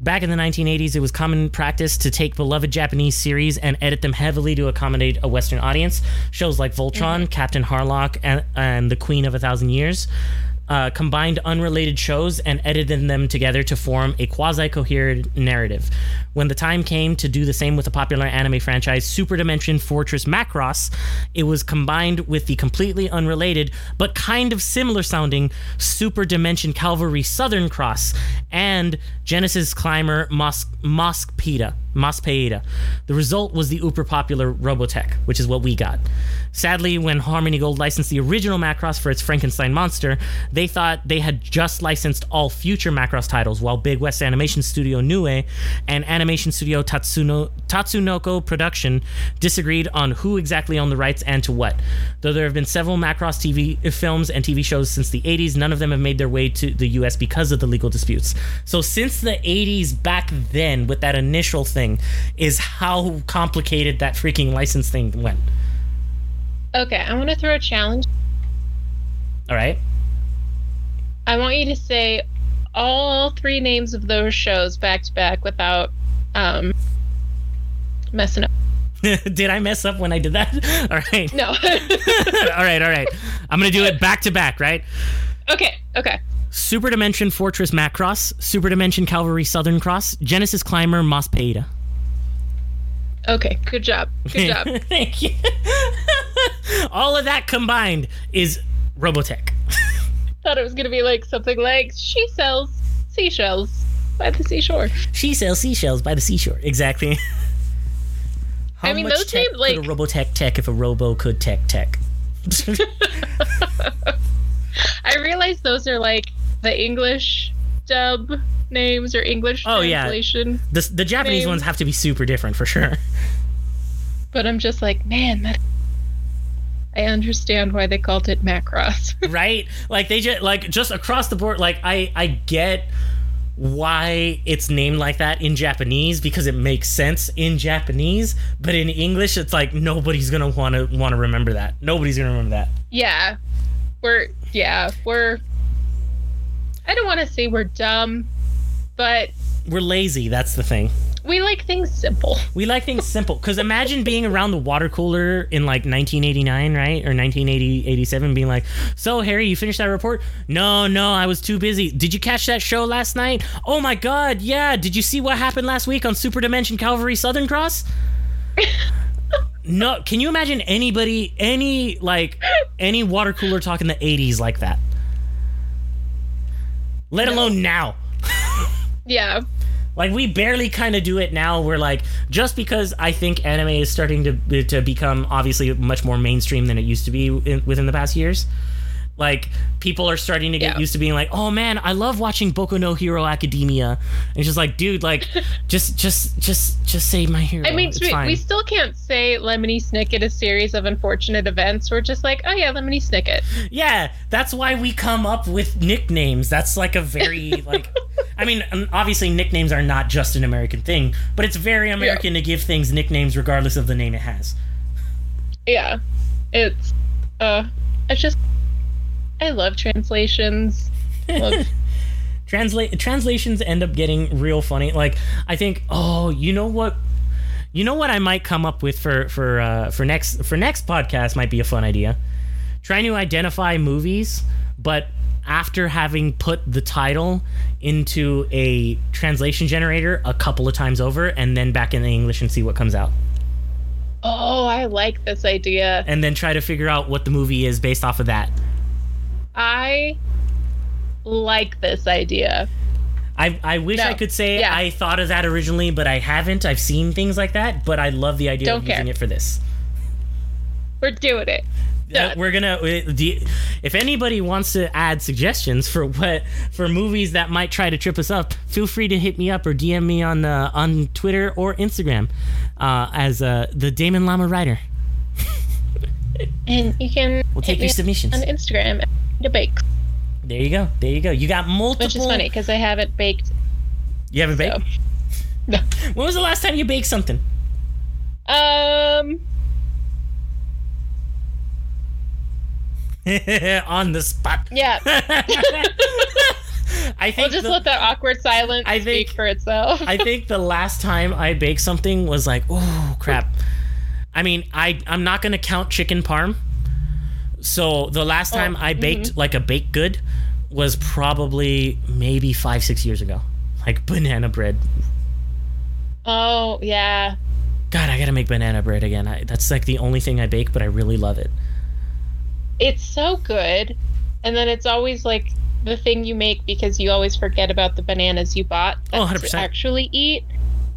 A: Back in the 1980s, it was common practice to take beloved Japanese series and edit them heavily to accommodate a Western audience. Shows like Voltron, Captain Harlock, and, and The Queen of a Thousand Years uh, combined unrelated shows and edited them together to form a quasi coherent narrative. When the time came to do the same with the popular anime franchise Super Dimension Fortress Macross, it was combined with the completely unrelated but kind of similar sounding Super Dimension Calvary Southern Cross and Genesis Climber Mos-. Mospeada. The result was the uber popular Robotech, which is what we got. Sadly, when Harmony Gold licensed the original Macross for its Frankenstein monster, they thought they had just licensed all future Macross titles, while Big West Animation Studio Nue and Animation Studio Tatsuno, Tatsunoko Production disagreed on who exactly owned the rights and to what. Though there have been several Macross TV films and TV shows since the 80s, none of them have made their way to the US because of the legal disputes. So since the 80s back then with that initial thing is how complicated that freaking license thing went.
B: okay i want to throw a challenge
A: All right?
B: i want you to say all three names of those shows back to back without um messing up
A: did I mess up when I did that? All right.
B: no
A: all right, all right. I'm going to do it back to back, right?
B: okay okay
A: Super Dimension Fortress Macross, Super Dimension Calvary Southern Cross, Genesis Climber Mospeada.
B: okay good job good job
A: Thank you. All of that combined is Robotech.
B: thought it was gonna be like something like she sells seashells by the seashore
A: She sells seashells by the seashore. Exactly. How
B: I mean,
A: much
B: those
A: tech
B: names, like-
A: could a Robotech tech if a Robo could tech tech?
B: I realize those are like the English dub names or English
A: Oh, yeah.
B: translation,
A: the, the Japanese
B: Names.
A: ones have to be super different for sure.
B: but I'm just like, man, that. I understand why they called it Macross.
A: right? Like they just like just across the board. Like I I get why it's named like that in Japanese because it makes sense in Japanese, but in English it's like nobody's gonna want to want to remember that. Nobody's gonna remember that.
B: Yeah. We're yeah, we're I don't want to say we're dumb, but
A: We're lazy. That's the thing.
B: We like things simple.
A: We like things simple. Because imagine being around the water cooler in like 1989, right? Or 1980, 87, being like, So, Harry, you finished that report? No, no, I was too busy. Did you catch that show last night? Oh my God, yeah. Did you see what happened last week on Super Dimension Calvary Southern Cross? no, can you imagine anybody, any, like, any water cooler talk in the 80s like that? Let
B: No.
A: alone now.
B: Yeah.
A: Like we barely kind of do it now. We're like just because I think anime is starting to to become obviously much more mainstream than it used to be in, within the past years. Like people are starting to get
B: Yeah.
A: used to being like, "Oh man, I love watching Boku no Hero Academia." And it's just like, dude, like just just just just save my hero.
B: I mean, we, we still can't say Lemony Snicket a series of unfortunate events. We're just like, oh yeah, Lemony Snicket.
A: Yeah, that's why we come up with nicknames. That's like a very like I mean, um, obviously nicknames are not just an American thing, but it's very American to give things nicknames regardless of the name it has.
B: Yeah. It's uh it's just I love translations. Love,
A: Translate translations end up getting real funny. Like I think, oh, you know what? You know what I might come up with for for uh, for next for next podcast might be a fun idea. Trying to identify movies, but after having put the title into a translation generator a couple of times over, and then back in the English and see what comes out,
B: oh, I like this idea.
A: and then try to figure out what the movie is based off of that.
B: I like this idea.
A: I, I wish
B: No.
A: I could say
B: Yeah.
A: I thought of that originally, but I haven't. I've seen things like that, but I love the idea
B: Don't
A: of
B: care.
A: using it for this.
B: We're doing it.
A: Uh, we're gonna uh, if anybody wants to add suggestions for what for movies that might try to trip us up feel free to hit me up or dm me on uh, on twitter or instagram uh, as uh, the damon lama writer
B: And you can
A: we'll take your submissions
B: on Instagram at bake.
A: there you go there you go you got multiple
B: which is funny because I haven't baked.
A: you haven't baked
B: So. No.
A: when was the last time you baked something
B: Um,
A: on the spot
B: yeah.
A: i think
B: We'll just
A: the-
B: let that awkward silence
A: I think-
B: speak for itself.
A: I think the last time I baked something was like, oh crap. I mean, I I'm not gonna count chicken parm. So the last oh, time I mm-hmm. baked like a baked good was probably maybe five six years ago, like banana bread.
B: oh yeah,
A: God, I gotta make banana bread again. I, that's like the only thing I bake, but I really love it.
B: it's so good, and then it's always like the thing you make because you always forget about the bananas you bought
A: Oh,
B: to
A: 100%.
B: actually eat,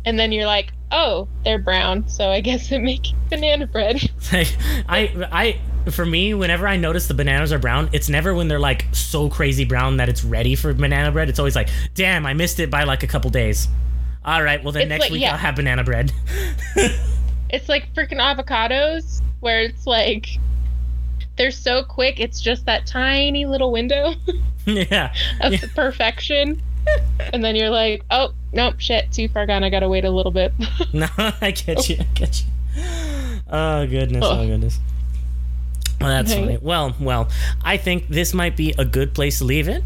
B: and then you're like, oh, they're brown, so I guess I'm making banana bread.
A: I I for me, whenever I notice the bananas are brown, it's never when they're like so crazy brown that it's ready for banana bread. It's always like, damn, I missed it by like a couple days. All right, well then
B: It's
A: next
B: like-
A: week
B: yeah.
A: I'll have banana bread.
B: It's like freaking avocados, where it's like they're so quick. It's just that tiny little window
A: yeah.
B: of
A: Yeah.
B: perfection. And then you're like, oh, nope, shit, too far gone. I gotta wait a little bit.
A: No, I get oh. you. I get you. Oh goodness. Oh
B: Oh.
A: goodness. Well, that's
B: Okay.
A: funny. Well, well, I think this might be a good place to leave it.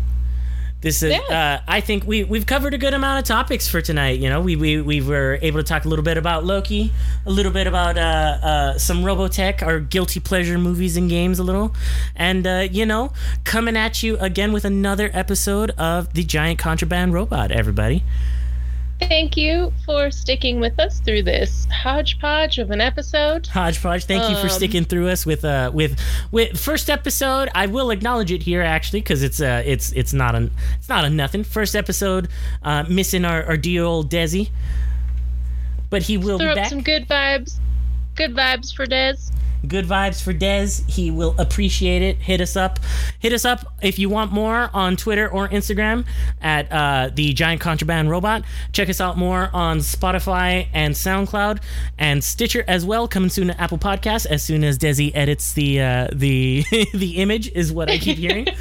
A: This is.
B: Yeah.
A: Uh, I think we we've covered a good amount of topics for tonight. You know, we we, we were able to talk a little bit about Loki, a little bit about uh, uh, some Robotech, our guilty pleasure movies and games, a little, and uh, you know, coming at you again with another episode of the Giant Contraband Robot. Everybody.
B: Thank you for sticking with us through this hodgepodge of an episode.
A: Hodgepodge. Thank you for
B: Um,
A: sticking through us with uh with with first episode. I will acknowledge it here actually because it's uh it's it's not a it's not a nothing. First episode, uh, missing our, our dear old Desi, but he will
B: Throw
A: be
B: up
A: back.
B: some good vibes. Good vibes for Des.
A: Good vibes for Dez. He will appreciate it. Hit us up. Hit us up if you want more on Twitter or Instagram at uh, the Giant Contraband Robot. Check us out more on Spotify and SoundCloud and Stitcher as well. Coming soon to Apple Podcasts as soon as Desi edits the uh, the the image is what I keep hearing.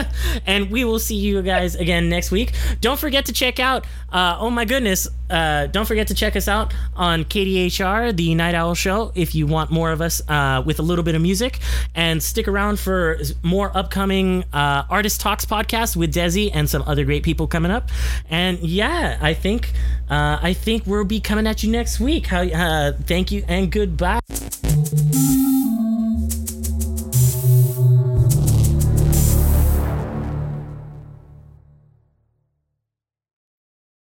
A: and we will see you guys again next week. Don't forget to check out. Uh, oh my goodness! Uh, don't forget to check us out on KDHR, the Night Owl Show, if you want more of us uh, with a little bit of music. And stick around for more upcoming uh, Artist Talks podcast with Desi and some other great people coming up. And yeah, I think uh, I think we'll be coming at you next week. How? Uh, thank you and goodbye.